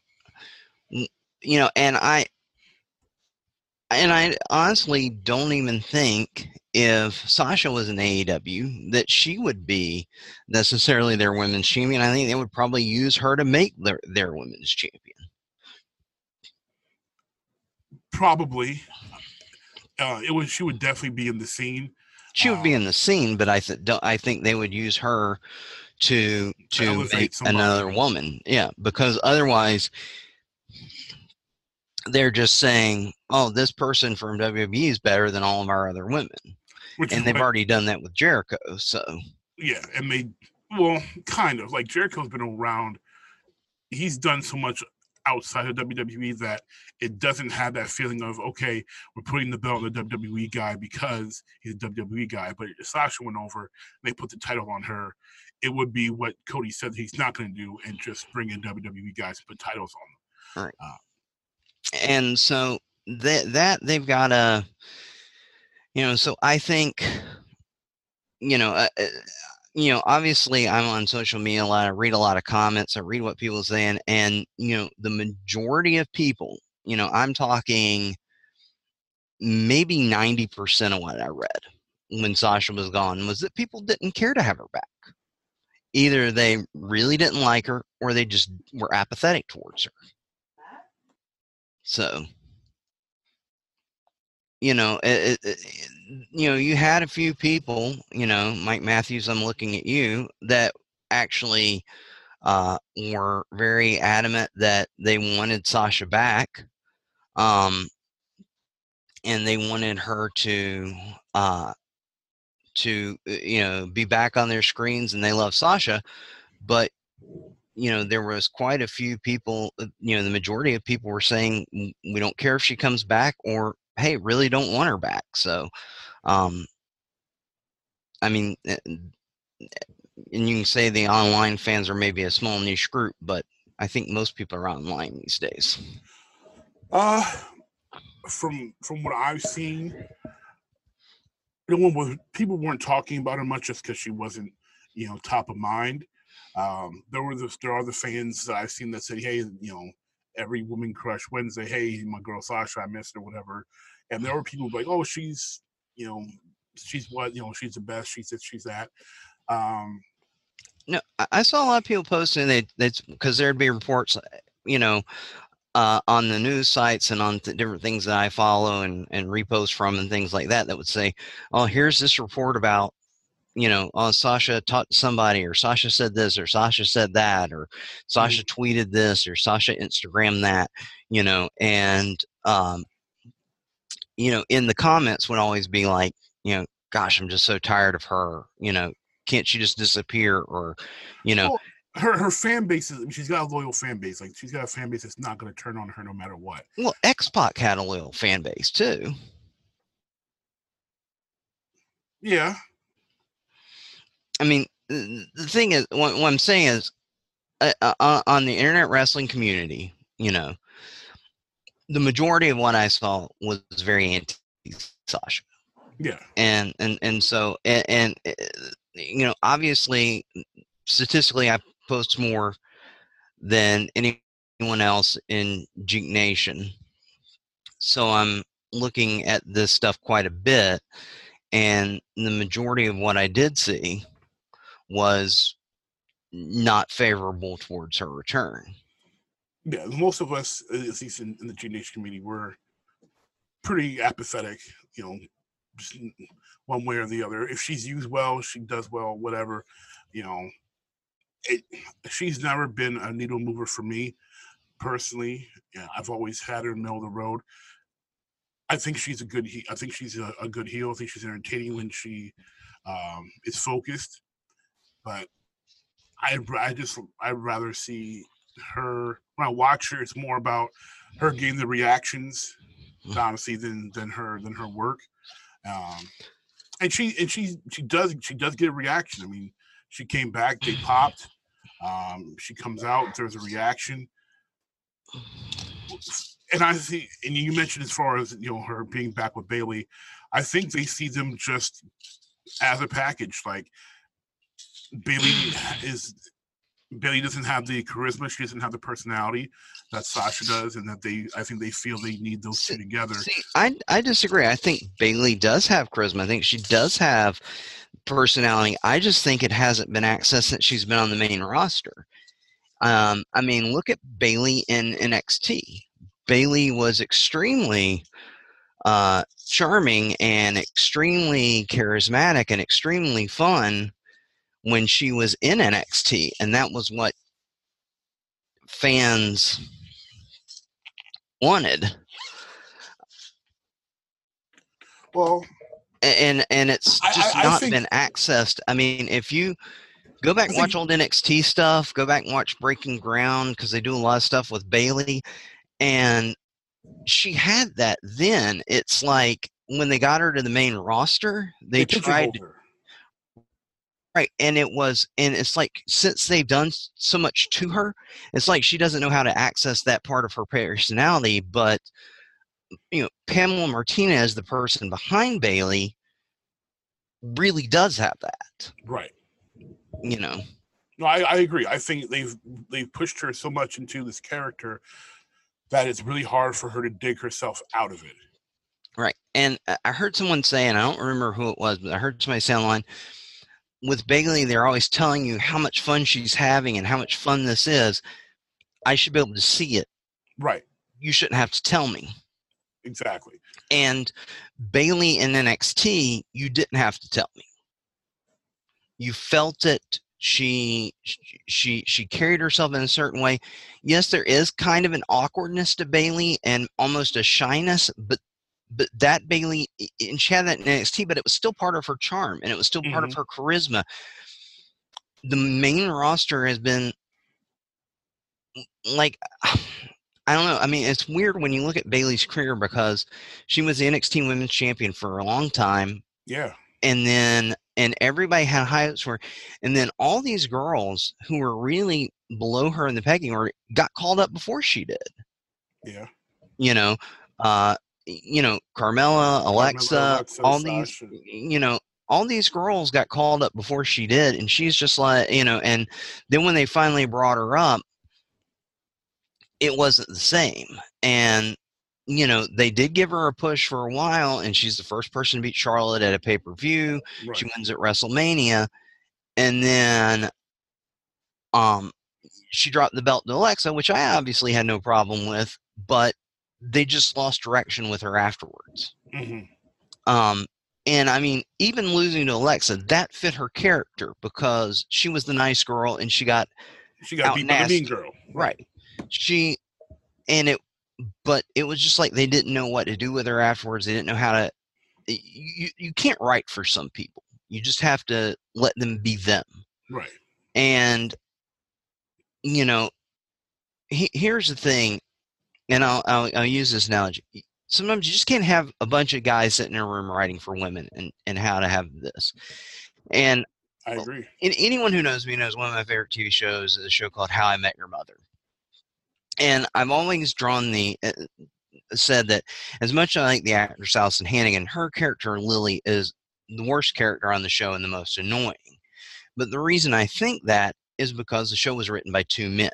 you know, and I and I honestly don't even think if Sasha was in AEW that she would be necessarily their women's champion. I think they would probably use her to make their their women's champion. probably. Uh, it was she would definitely be in the scene. She would be Um, in the scene, but I th- don't, I think they would use her to to make another woman. Yeah, because otherwise they're just saying, "Oh, this person from WWE is better than all of our other women," Which and they've what- already done that with Jericho. So yeah, and they well, kind of like Jericho's been around. He's done so much outside of WWE that it doesn't have that feeling of okay, we're putting the belt on the WWE guy because he's a WWE guy. But if Sasha went over, they put the title on her. It would be what Cody said he's not going to do, and just bring in WWE guys and put titles on them. Uh, and so that that they've got a you know. So I think, you know, uh, uh, you know, obviously I'm on social media a lot. I read a lot of comments. I read what people are saying, and you know, the majority of people, you know, I'm talking maybe ninety percent of what I read when Sasha was gone was that people didn't care to have her back. Either they really didn't like her, or they just were apathetic towards her. So, you know, it, it, it- you know, you had a few people, you know, Mike Matthews. I'm looking at you that actually uh, were very adamant that they wanted Sasha back, um, and they wanted her to uh, to uh, you know be back on their screens, and they love Sasha, but you know there was quite a few people uh, you know the majority of people were saying we don't care if she comes back or hey really don't want her back so um i mean uh, and you can say the online fans are maybe a small niche group but i think most people are online these days Uh, from from what I've seen, no one was people weren't talking about her much just because she wasn't, you know, top of mind. Um, there were the, there are the fans that I've seen that say, "Hey, you know, every woman crush Wednesday. Hey, my girl Sasha, I missed or whatever." And there were people like, "Oh, she's you know, she's what you know, she's the best. She's this, she's that." Um, no, I saw a lot of people posting that that's because there'd be reports, you know, uh, on the news sites and on different things that I follow and, and repost from and things like that that would say, oh, here's this report about, you know, oh, Sasha taught somebody or Sasha said this or Sasha said that or Sasha mm-hmm. tweeted this or Sasha Instagram that, you know, and, um, you know, in the comments would always be like, you know, gosh, I'm just so tired of her, you know, can't she just disappear or, you know, well, her her fan base is I mean, she's got a loyal fan base. Like she's got a fan base that's not going to turn on her no matter what. Well, X Pac had a loyal fan base too. Yeah. I mean, the thing is, what, what I'm saying is, uh, uh, on the internet wrestling community, you know, the majority of what I saw was very anti Sasha. Yeah. And and and so and, and uh, you know, obviously, statistically, I post more than anyone else in Geek Nation. So I'm looking at this stuff quite a bit, and the majority of what I did see was not favorable towards her return. Yeah, most of us, at least in, in the Nation community, were pretty apathetic. You know, one way or the other. If she's used well, she does well, whatever. You know, it, she's never been a needle mover for me personally. Yeah, I've always had her the middle of the road. I think she's a good. I think she's a, a good heel. I think she's entertaining when she um, is focused. But I, I just I'd rather see her when I watch her. It's more about her getting the reactions, mm. honestly, than than her than her work. Um, and she and she she does she does get a reaction. I mean, she came back, they [clears throat] popped. Um, she comes out, there's a reaction. And I see, and you mentioned as far as you know her being back with Bayley, I think they see them just as a package. Like Bayley is Bayley doesn't have the charisma, she doesn't have the personality that Sasha does, and that they I think they feel they need those two together. See, I I disagree. I think Bayley does have charisma. I think she does have personality. I just think it hasn't been accessed since she's been on the main roster. Um, I mean, look at Bayley in NXT. Bayley was extremely uh, charming and extremely charismatic and extremely fun when she was in NXT, and that was what fans wanted. Well, and and it's just I, I, not think... been accessed. I mean, if you go back and watch old NXT stuff, go back and watch Breaking Ground because they do a lot of stuff with Bayley, and she had that then. It's like when they got her to the main roster, they, they tried. Right, and it was, and it's like since they've done so much to her, it's like she doesn't know how to access that part of her personality. But you know, Pamela Martinez, the person behind bayley really does have that. Right. You know. No, I, I agree. I think they've they've pushed her so much into this character that it's really hard for her to dig herself out of it. Right. And uh, I heard someone say, and I don't remember who it was, but I heard somebody say online, with Bayley, they're always telling you how much fun she's having and how much fun this is. I should be able to see it. Right. You shouldn't have to tell me. Exactly. And Bayley in NXT, you didn't have to tell me. You felt it. She she she carried herself in a certain way. Yes, there is kind of an awkwardness to Bayley and almost a shyness, but but that Bayley and she had that in NXT, but it was still part of her charm and it was still part mm-hmm. of her charisma. The main roster has been like [sighs] I don't know. I mean, it's weird when you look at Bayley's career because she was the NXT Women's Champion for a long time. Yeah. And then, and everybody had high hopes for, her. and then all these girls who were really below her in the pecking order got called up before she did. Yeah. You know, uh, you know, Carmella, Alexa, Alexa all Sasha. these, you know, all these girls got called up before she did, and she's just like, you know, and then when they finally brought her up, it wasn't the same. And you know, they did give her a push for a while, and she's the first person to beat Charlotte at a pay per view. Right. She wins at WrestleMania, and then um, she dropped the belt to Alexa, which I obviously had no problem with, but they just lost direction with her afterwards. Mhm. Um, and I mean, even losing to Alexa, that fit her character because she was the nice girl and she got She got beat by the mean girl. right. She and it, but it was just like they didn't know what to do with her afterwards. They didn't know how to. You you can't write for some people. You just have to let them be them. Right. And you know, he, here's the thing, and I'll, I'll I'll use this analogy. Sometimes you just can't have a bunch of guys sitting in a room writing for women and and how to have this. And I agree. and anyone who knows me knows one of my favorite TV shows is a show called How I Met Your Mother. And I've always drawn the uh, said that as much as I like the actress Alyson Hannigan, her character Lily is the worst character on the show and the most annoying. But the reason I think that is because the show was written by two men,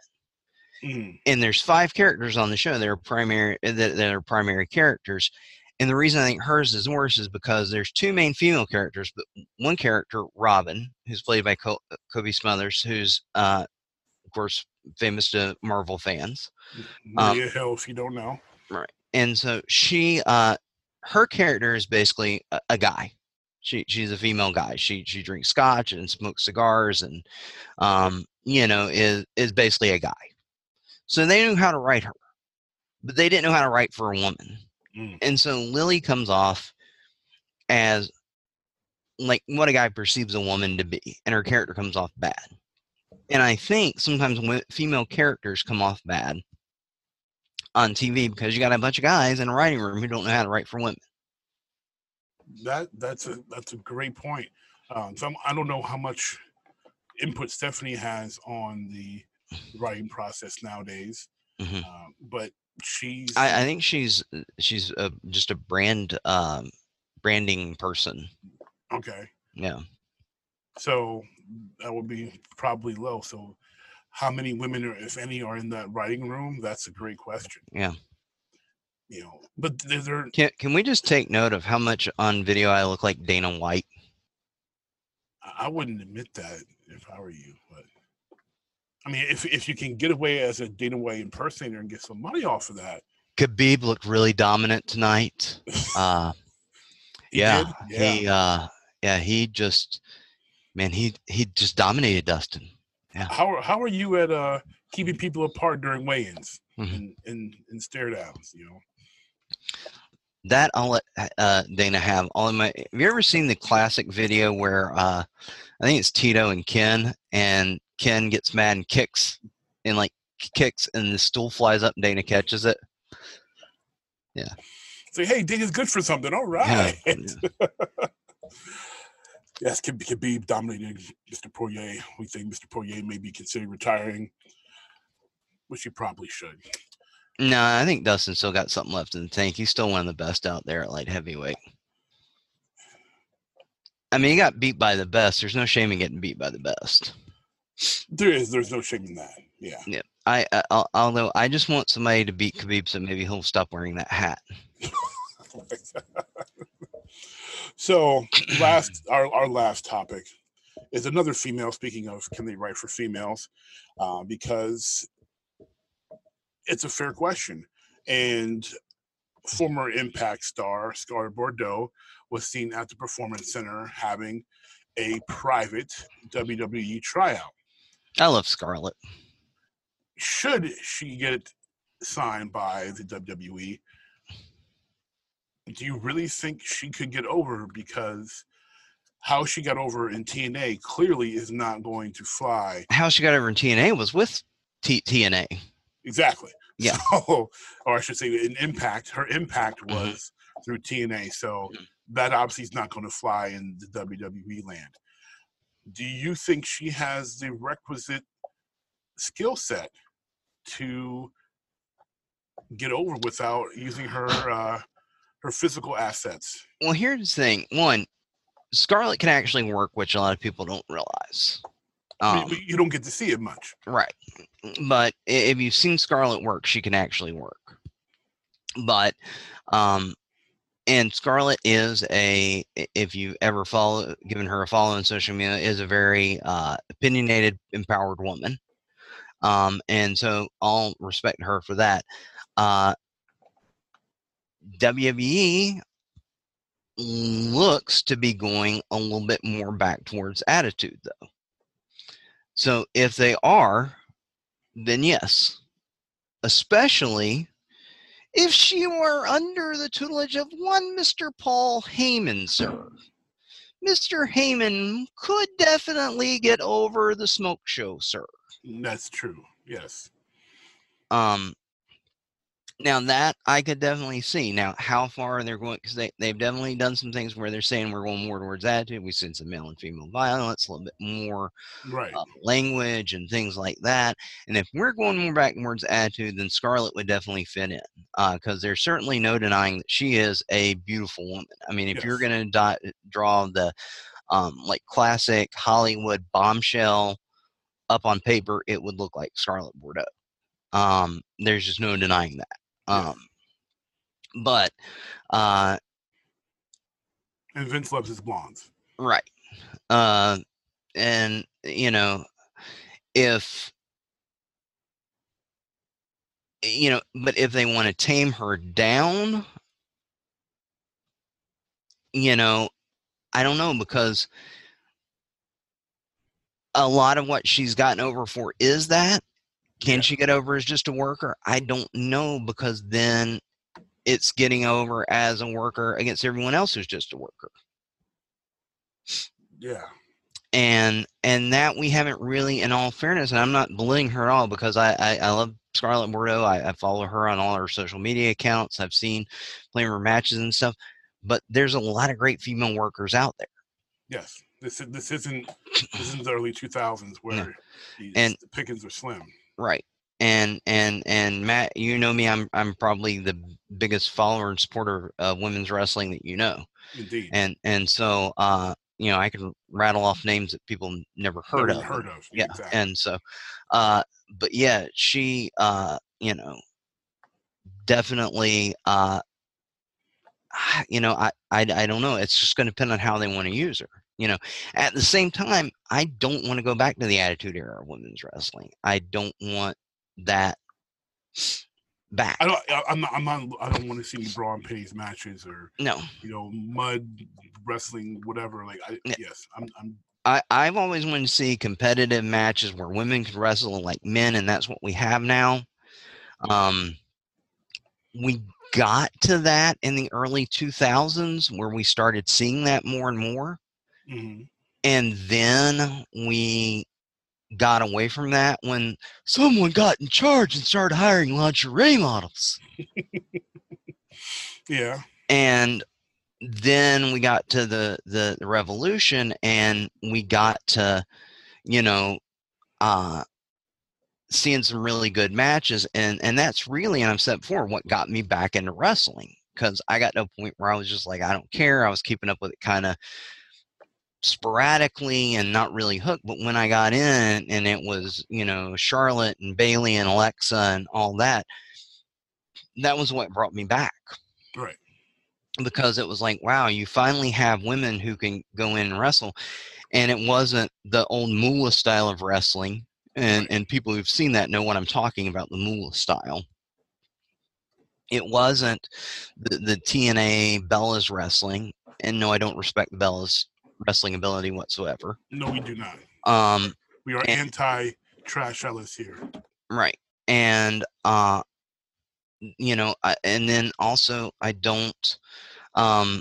Mhm. and there's five characters on the show that are primary that, that are primary characters. And the reason I think hers is worse is because there's two main female characters, but one character, Robin, who's played by Co- Cobie Smulders, who's uh, of course famous to Marvel fans. Um, Hill, if you don't know. Right, and so she uh her character is basically a, a guy she she's a female guy she she drinks scotch and smokes cigars and um you know is is basically a guy so they knew how to write her but they didn't know how to write for a woman Mm. and so lily comes off as like what a guy perceives a woman to be and her character comes off bad and i think sometimes when female characters come off bad on TV because you got a bunch of guys in a writing room who don't know how to write for women. That that's a that's a great point. Um, so I'm, I don't know how much input Stephanie has on the writing process nowadays, Mhm. um, but she's I, I think she's she's a, just a brand um, branding person. okay. Yeah, So that would be probably low. So how many women, or if any, are in that writing room? That's a great question. yeah. You know, but there, there Can can we just take note of how much on video I look like Dana White? I wouldn't admit that if I were you, I mean, if if you can get away as a Dana White impersonator and get some money off of that, Khabib looked really dominant tonight. [laughs] Uh, he yeah, yeah. he uh, yeah he just man he he just dominated Dustin. Yeah. how are how are you at uh keeping people apart during weigh-ins Mhm. and, and and stare downs? You know, That I'll let uh, Dana have. All of my. Have you ever seen the classic video where uh, I think it's Tito and Ken, and Ken gets mad and kicks, and like kicks, and the stool flies up, and Dana catches it. Yeah. Say, hey, Dana's good for something. All right. Yeah, right. [laughs] yes, Khabib Khabib dominated Mr. Poirier. We think Mr. Poirier may be considering retiring, which he probably should. No, I think Dustin still got something left in the tank. He's still one of the best out there at light heavyweight. I mean, he got beat by the best. There's no shame in getting beat by the best. There is, there's no shame in that. Yeah. I, I although I just want somebody to beat Khabib, so maybe he'll stop wearing that hat. [laughs] so last our, our last topic is another female speaking of can they write for females uh, because it's a fair question and former impact star scar bordeaux was seen at the performance center having a private wwe tryout I love Scarlett. should she get signed by the WWE, do you really think she could get over? Because how she got over in TNA clearly is not going to fly. How she got over in TNA was with T- TNA. Exactly. Yeah. So, or I should say, in Impact, her impact Mhm. was through TNA. So Mhm. that obviously is not going to fly in the WWE land. Do you think she has the requisite skill set to get over without using her uh, her physical assets? Well, here's the thing. One, Scarlett can actually work, which a lot of people don't realize. Um, you don't get to see it much. Right. But if you've seen Scarlett work, she can actually work. But um and Scarlett is a if you ever follow given her a follow on social media is a very uh opinionated empowered woman. Um and so I'll respect her for that. Uh WWE looks to be going a little bit more back towards attitude though. So if they are, then yes. Especially if she were under the tutelage of one Mr. Paul Heyman, sir. Mr. Heyman could definitely get over the smoke show, sir. That's true. Yes. Um, now that I could definitely see. Now, how far they're going, because they, they've definitely done some things where they're saying we're going more towards attitude. We've seen some male and female violence, a little bit more Right. uh, language and things like that. And if we're going more back towards attitude, then Scarlett would definitely fit in because there's certainly no denying that she is a beautiful woman. I mean, if you're going to draw the um, like classic Hollywood bombshell up on paper, it would look like Scarlett Bordeaux. Um, there's just no denying that. Yes. Um, but uh, and Vince loves his blondes. Right. Uh, and you know, if you know, but if they want to tame her down, you know, I don't know because a lot of what she's gotten over for is that. Can Yeah. she get over as just a worker? I don't know because then it's getting over as a worker against everyone else who's just a worker. Yeah. and and that we haven't really in all fairness and i'm not belittling her at all because i i, I love scarlett bordeaux I, I follow her on all her social media accounts i've seen playing her matches and stuff but there's a lot of great female workers out there Yes. This is this isn't this [coughs] isn't the early two thousands where these, And- the pickings are slim. Right and and and matt you know me i'm i'm probably the biggest follower and supporter of women's wrestling that you know Indeed. and and so uh you know i can rattle off names that people never heard Never of Heard of. yeah Exactly. and so uh but yeah she uh you know definitely uh [sighs] you know I, I i don't know it's just going to depend on how they want to use her you know at the same time i don't want to go back to the attitude era of women's wrestling i don't want that back I don't. I'm not. I'm not. I don't want to see any bra and matches or no you know mud wrestling, whatever. Like, I, Yeah. yes, I'm. I'm. I, I've always wanted to see competitive matches where women can wrestle like men, and that's what we have now. Um, we got to that in the early 2000s where we started seeing that more and more. Mhm. And then we got away from that when someone got in charge and started hiring lingerie models. [laughs] Yeah. and then we got to the, the the revolution and we got to you know uh seeing some really good matches and and that's really and i've said before what got me back into wrestling because i got to a point where i was just like i don't care i was keeping up with it kind of sporadically and not really hooked but when i got in and it was you know charlotte and bayley and alexa and all that that was what brought me back Right. because it was like, wow, you finally have women who can go in and wrestle. And it wasn't the old Moolah style of wrestling. And, Right. and people who've seen that know what I'm talking about the Moolah style. It wasn't the, the TNA Bella's wrestling. And no, I don't respect Bella's wrestling ability whatsoever. No, we do not. Um, We are And- anti trash Ellis here. right and uh you know I, and then also i don't um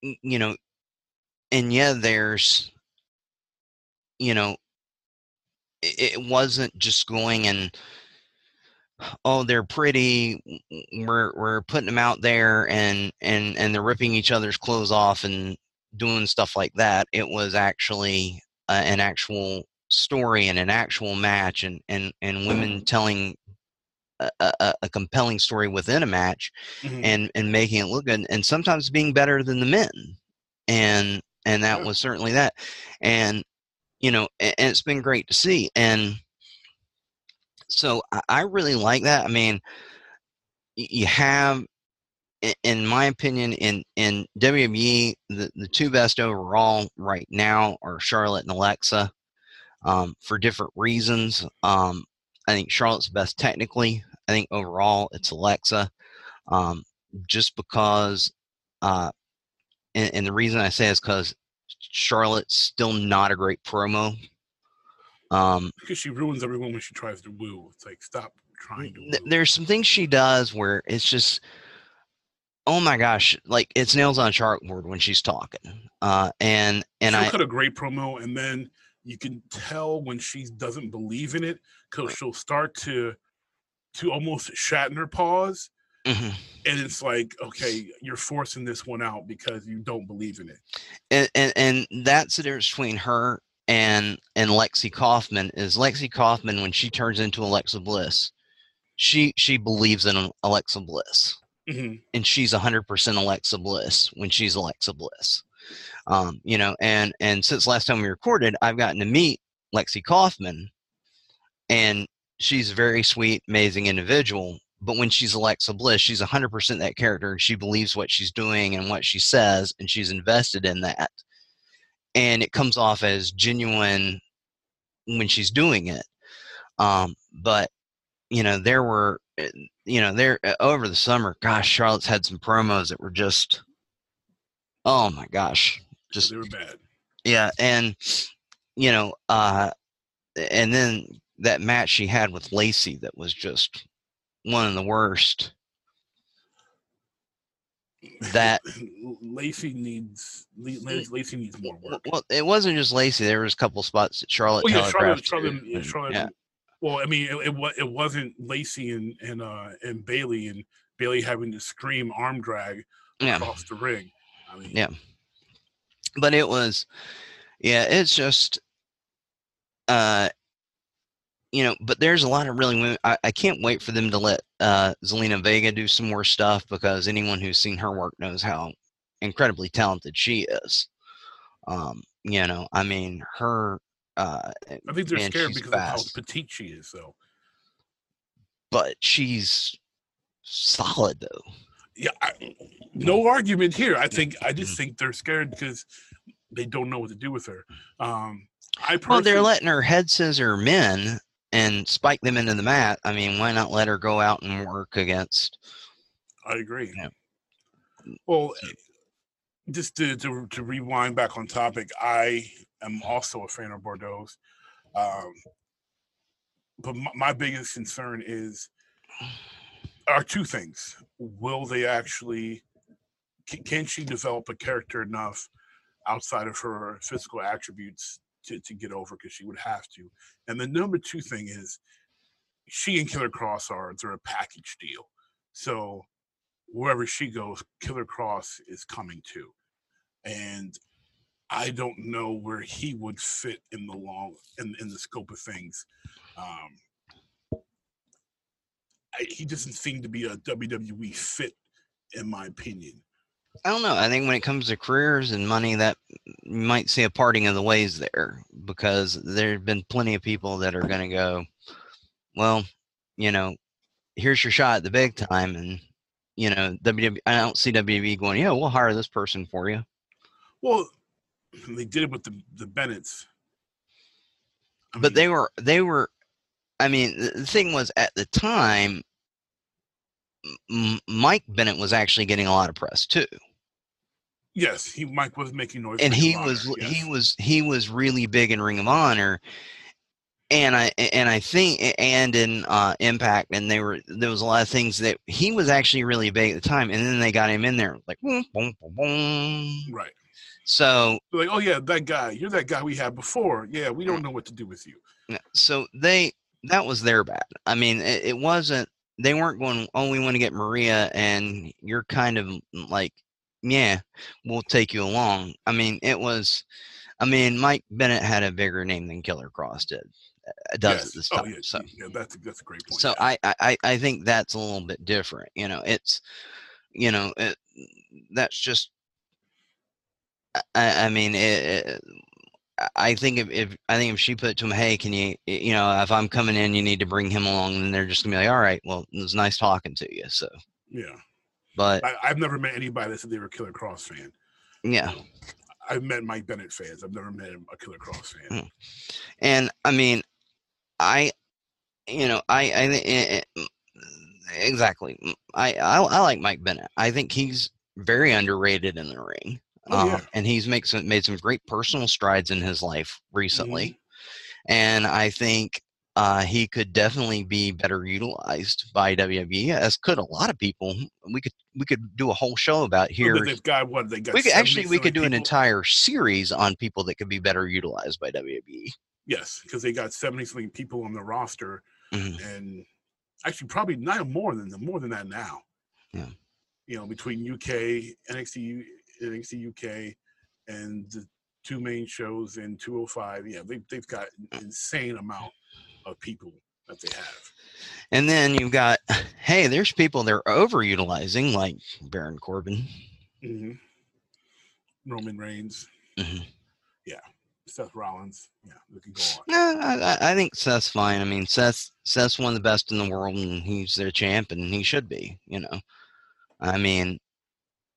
you know and yeah there's you know it, it wasn't just going and oh they're pretty we're we're putting them out there and and and they're ripping each other's clothes off and doing stuff like that it was actually uh, an actual story and an actual match and and and women telling a, a, a compelling story within a match Mhm. and and making it look good and sometimes being better than the men. And and that was certainly that. And you know and, and it's been great to see. And so I, I really like that. I mean you have in my opinion in in wwe the, the two best overall right now are charlotte and alexa um, for different reasons um, i think charlotte's best technically i think overall it's alexa um, just because uh, and, and the reason i say is because charlotte's still not a great promo um, because she ruins everyone when she tries to woo. It's like stop trying to woo. th- there's some things she does where it's just oh my gosh like it's nails on a chalkboard when she's talking uh and and she'll i cut a great promo, and then you can tell when she doesn't believe in it because she'll start to to almost Shatner pause, Mhm. and it's like, okay, you're forcing this one out because you don't believe in it. and, and and that's the difference between her and and lexi kaufman is lexi kaufman when she turns into alexa bliss she she believes in alexa bliss hmm and she's 100% alexa bliss when she's alexa bliss. Um, you know and and since last time we recorded i've gotten to meet lexi kaufman and she's a very sweet amazing individual but when she's alexa bliss she's 100% that character she believes what she's doing and what she says and she's invested in that. And it comes off as genuine when she's doing it. Um, but you know there were you know there uh, over the summer gosh charlotte's had some promos that were just oh my gosh just they were bad. yeah and you know uh and then that match she had with lacey that was just one of the worst that [laughs] Lacey needs La- La- Lacey needs more work. well it wasn't just lacey there was a couple spots that charlotte Oh yeah, Charlotte. Charlotte. Yeah, and- Charlotte. yeah. Well, I mean, it, it it wasn't Lacey and and uh and Bayley and Bayley having to scream arm drag Yeah. across the ring. I mean, Yeah. but it was yeah it's just uh you know but there's a lot of really women I, I can't wait for them to let uh zelina vega do some more stuff because anyone who's seen her work knows how incredibly talented she is um you know i mean her uh I think they're scared she's because of how petite she is. So but she's solid though yeah, I, no argument here. I think I Mm-hmm. just think they're scared because they don't know what to do with her. Um, I well they're letting her head scissor men and spike them into the mat i mean why not let her go out and work against I agree. Yeah. Well, just to, to to rewind back on topic, I am also a fan of Bordeaux's. Um, but my, my biggest concern is are two things: will they actually can, can she develop a character enough outside of her physical attributes to, to get over because she would have to? And the number two thing is she and killer kross are they're a package deal. So wherever she goes killer kross is coming too. And i don't know where he would fit in the long in, in the scope of things um I, he doesn't seem to be a wwe fit in my opinion I don't know. I think when it comes to careers and money, that you might see a parting of the ways there because there have been plenty of people that are going to go, well, you know, here's your shot at the big time. And, you know, WWE, I don't see WWE going, yeah, we'll hire this person for you. Well, [clears throat] they did it with the the Bennett's. I But mean, they were, they were, I mean, the, thing was at the time, M- Mike Bennett was actually getting a lot of press too. yes, he Mike was making noise, and he was Honor, he was he was really big in Ring of Honor, and I and I think and in uh, Impact, and they were there was a lot of things that he was actually really big at the time, and then they got him in there like boom boom boom boom. right. So like, oh yeah, that guy. You're that guy we had before. Yeah, we don't know what to do with you. so they that was their bad. I mean, it, it wasn't. They weren't going. Oh, we want to get Maria, and you're kind of like, yeah, we'll take you along. I mean, it was. I mean, Mike Bennett had a bigger name than Killer Kross did. uh, Does yes. at this oh yeah, so, yeah. That's a, that's a great point. so yeah. I, I I- I think that's a little bit different. You know, it's, you know, it, that's just I, I mean, it, it, I think if, if I think if she put to him, hey, can you, you know, if I'm coming in, you need to bring him along, and they're just gonna be like, all right, well, it was nice talking to you. So, Yeah, but I, I've never met anybody that said they were a Killer Kross fan. yeah, I've met Mike Bennett fans. I've never met a Killer Kross fan. Mm. and I mean, I, you know, I, I, thi- eh, eh, exactly. I, I, I like Mike Bennett. I think he's very underrated in the ring. Oh, um, and he's made some made some great personal strides in his life recently, and I think uh, he could definitely be better utilized by WWE, as could a lot of people. We could we could do a whole show about here. that they've got what they got. We could actually we could do an entire series on people that could be better utilized by. WWE. Yes, because they got seventy something people on the roster, Mhm. and actually probably not more than more than that now. Yeah. You know, between UK, NXT, NXT UK, and the two main shows in 205, yeah, they they've got an insane amount of people that they have. And then you've got, hey, there's people they're overutilizing, like Baron Corbin. hmm Roman Reigns, Mhm. Seth Rollins, yeah, we can go on. No, I, I- I think Seth's fine. I mean, Seth Seth's one of the best in the world, and he's their champ, and he should be. You know, I mean,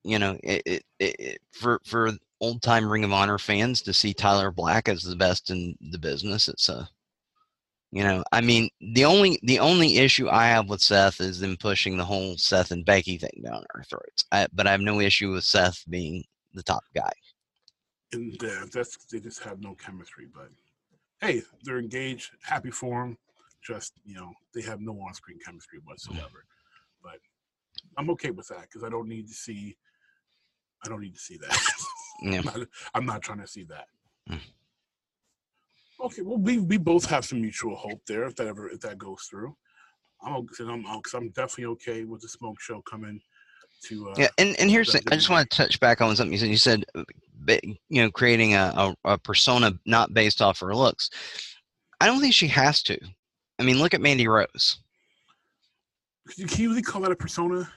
you know, it, it, it, for for old time Ring of Honor fans to see Tyler Black as the best in the business, it's a, you know, I mean, the only the only issue I have with Seth is them pushing the whole Seth and Becky thing down our throats. I, but I have no issue with Seth being the top guy. and uh, that's they just have no chemistry. But hey, they're engaged, happy for them. Just you know, they have no on-screen chemistry whatsoever. But I'm okay with that because I don't need to see. I don't need to see that. [laughs] Yeah. I'm, not, I'm not trying to see that. Mm. Okay, well, we we both have some mutual hope there if that ever if that goes through. I'm. I'm, i I'm definitely okay with the smoke show coming to. Uh, Yeah, and, and here's the, I just want to touch back on something you said. You said, uh, you know, creating a, a, a persona not based off her looks. I don't think she has to. I mean, look at Mandy Rose. Can you really call that a persona?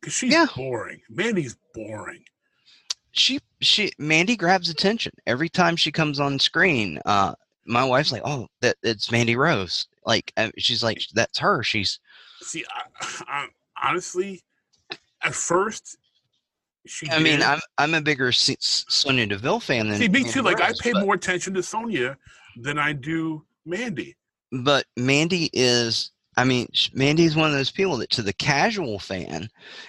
Because she's Yeah. boring. Mandy's boring. She she Mandy grabs attention every time she comes on screen. Uh, my wife's like, "Oh, that it's Mandy Rose." Like uh, she's like, "That's her." She's See, I, I, honestly, at first, she. I mean, I'm I'm a bigger S- S- Sonya Deville fan than see me Mandy too. Like I pay but- more attention to Sonya than I do Mandy. but Mandy is I mean Mandy's one of those people that to the casual fan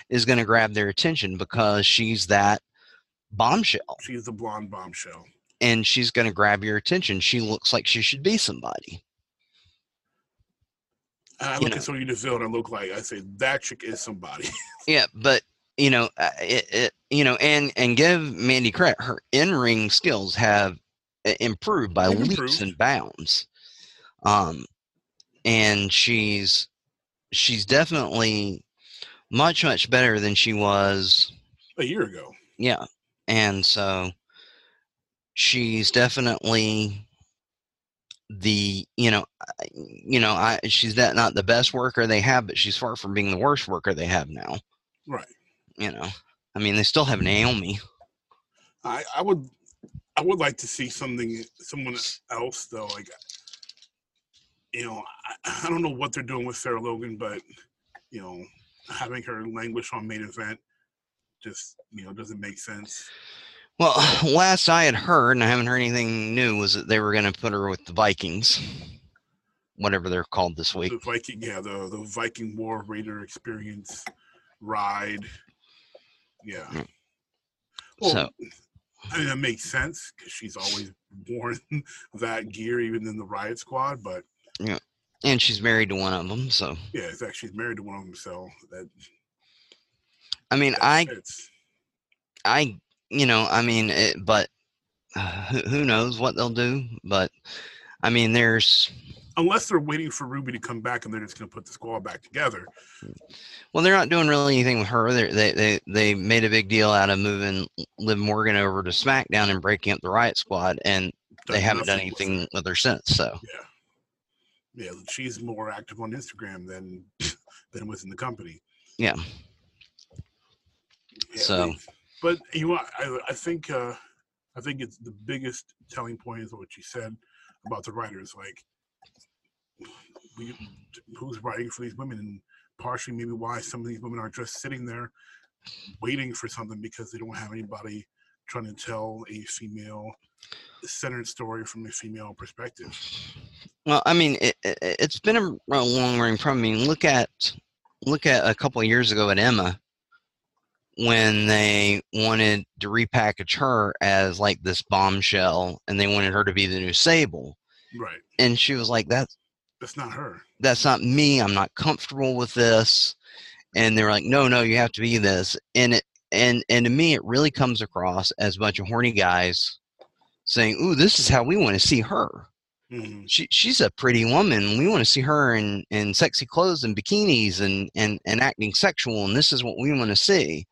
is going to grab their attention because she's that bombshell She's the blonde bombshell. and she's going to grab your attention she looks like she should be somebody And I You look know. at Sonya Deville and I look like I say that chick is somebody. [laughs] yeah but you know uh, it, it you know and and give Mandy credit her in-ring skills have improved by They've leaps improved. and bounds um and she's she's definitely much much better than she was a year ago. yeah and so she's definitely the you know you know i she's that not the best worker they have but she's far from being the worst worker they have now Right. you know i mean they still have naomi I, I would I would like to see something someone else though. Like you know, I, I don't know what they're doing with Sarah Logan, but you know, having her languish on main event just you know doesn't make sense. well [sighs] last i had heard and i haven't heard anything new was that they were going to put her with the vikings whatever they're called this week The Viking, yeah, the the Viking War Raider experience ride, yeah. Mm. Well, So- I mean, that makes sense because she's always worn [laughs] that gear, even in the Riot Squad. But yeah, and she's married to one of them so yeah, it's actually she's married to one of them, so that i mean i. I, you know, I mean, it, but uh, who, who knows what they'll do? But I mean, there's, unless they're waiting for Ruby to come back and they're just going to put the squad back together. well, they're not doing really anything with her. They're, they they they made a big deal out of moving Liv Morgan over to SmackDown and breaking up the Riot Squad, and they haven't done with anything her. with her since. So yeah, Yeah, she's more active on Instagram than [laughs] than within the company. Yeah. Yeah, So- but you know, I, I think uh, I think it's the biggest telling point is what you said about the writers. Like, we, who's writing for these women, and partially maybe why some of these women are just sitting there waiting for something because they don't have anybody trying to tell a female centered story from a female perspective. Well, I mean, it, it, has been a, a long running problem. I mean, look at look at a couple of years ago at Emma when they wanted to repackage her as like this bombshell and they wanted her to be the new Sable. Right. And she was like, That's that's not her. That's not me. I'm not comfortable with this. And they were like, No, no, you have to be this. And it and and to me it really comes across as a bunch of horny guys saying, Ooh, this is how we want to see her. Mm-hmm. She she's a pretty woman. We want to see her in, in sexy clothes and bikinis and, and, and acting sexual and this is what we want to see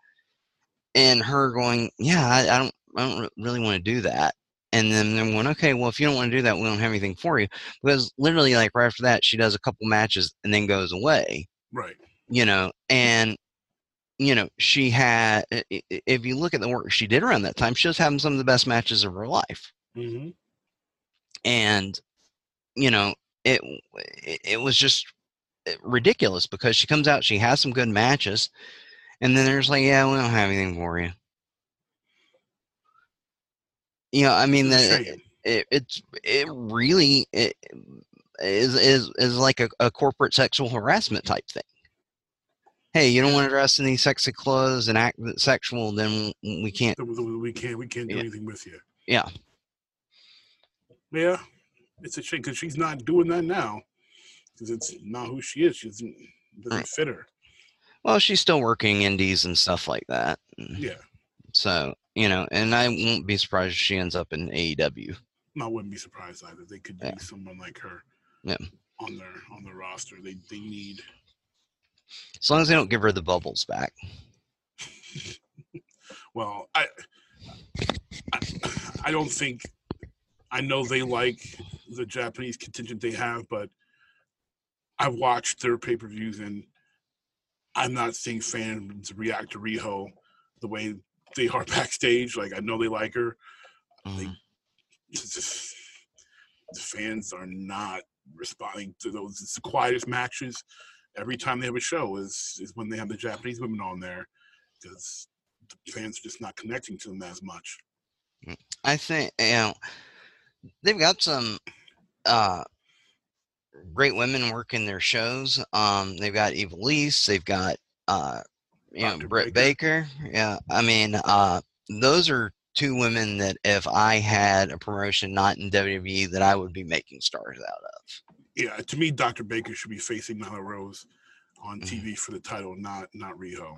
and her going, yeah, I, I don't, I don't really want to do that. And then they're going, okay, well, if you don't want to do that, we don't have anything for you. Because literally, like right after that, she does a couple matches and then goes away. Right. You know, and you know, she had. If you look at the work she did around that time, she was having some of the best matches of her life. Mm-hmm. And you know, it it was just ridiculous because she comes out, she has some good matches, and then there's like, yeah, we don't have anything for you. You know, I mean, the, it, it's it really it is is is like a, a corporate sexual harassment type thing. Hey, you don't want to dress in these sexy clothes and act sexual, then we can't. We can't. We can't do yeah. anything with you. Yeah. Yeah, it's a shame because she's not doing that now because it's not who she is. She doesn't, doesn't right. fit her. Well, she's still working indies and stuff like that. Mm. Yeah. So, you know, and I won't be surprised if she ends up in AEW. No, I wouldn't be surprised either. They could yeah. use someone like her yeah. on their on the roster. They they need as long as they don't give her the bubbles back. [laughs] well, I, I I don't think I know they like the Japanese contingent they have, but I've watched their pay per views and I'm not seeing fans react to Riho the way they are [laughs] backstage. Like I know they like her. Mm-hmm. They, the fans are not responding to those. It's the quietest matches every time they have a show is is when they have the Japanese women on there because the fans are just not connecting to them as much. Mm, I think you know they've got some uh great women working their shows. Um, they've got Ivelisse, they've got uh, you Dr. know Britt Baker. Baker. Yeah, I mean, uh, those are two women that if I had a promotion not in WWE, that I would be making stars out of. Yeah, to me, Dr. Baker should be facing Nyla Rose on mm-hmm. TV for the title, not not Riho.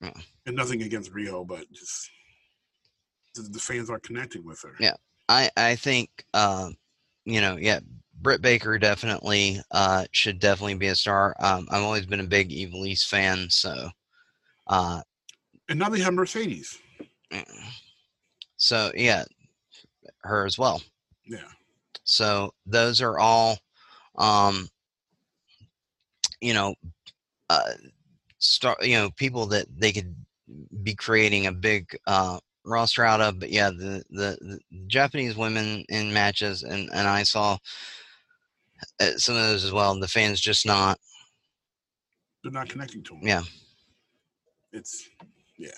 Yeah. And nothing against Riho, but just the, the fans are connecting with her. Yeah, I I think uh, you know, yeah, Britt Baker definitely uh, should definitely be a star. Um, I've always been a big Ivelisse fan, so. Uh, and now they have Mercedes. So yeah, her as well. Yeah. So those are all, um, you know, uh, start you know people that they could be creating a big uh, roster out of. But yeah, the, the, the Japanese women in matches, and and I saw uh, some of those as well. And the fans just not. They're not connecting to them. Yeah. It's yeah.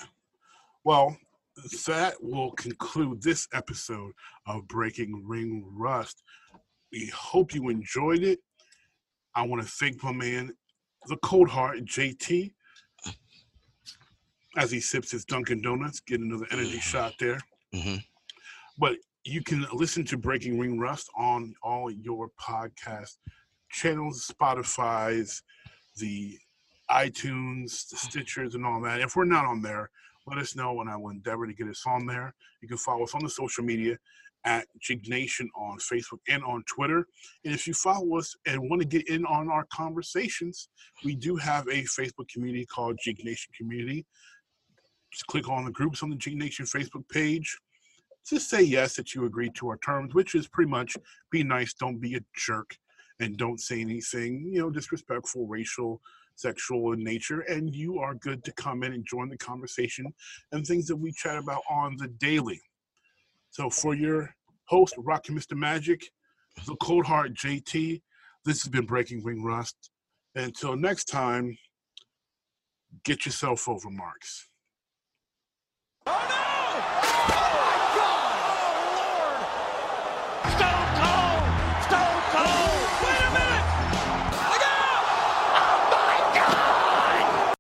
Well, that will conclude this episode of Breaking Ring Rust. We hope you enjoyed it. I want to thank my man, the Cold Heart JT, as he sips his Dunkin' Donuts, get another energy shot there. Mm-hmm. But you can listen to Breaking Ring Rust on all your podcast channels, Spotify's, the iTunes, the mm. Stitchers, and all that. If we're not on there, let us know, and I will endeavor to get us on there. You can follow us on the social media at Jig Nation on Facebook and on Twitter. And if you follow us and want to get in on our conversations, we do have a Facebook community called Jig Nation Community. Just click on the groups on the Jig Nation Facebook page just say yes that you agree to our terms, which is pretty much be nice, don't be a jerk, and don't say anything, you know, disrespectful, racial, sexual in nature, and you are good to come in and join the conversation and things that we chat about on the daily. So for your host, Rocky Mr. Magic, the Cold Heart JT, this has been Breaking Ring Rust. Until next time, get yourself over marks. Oh,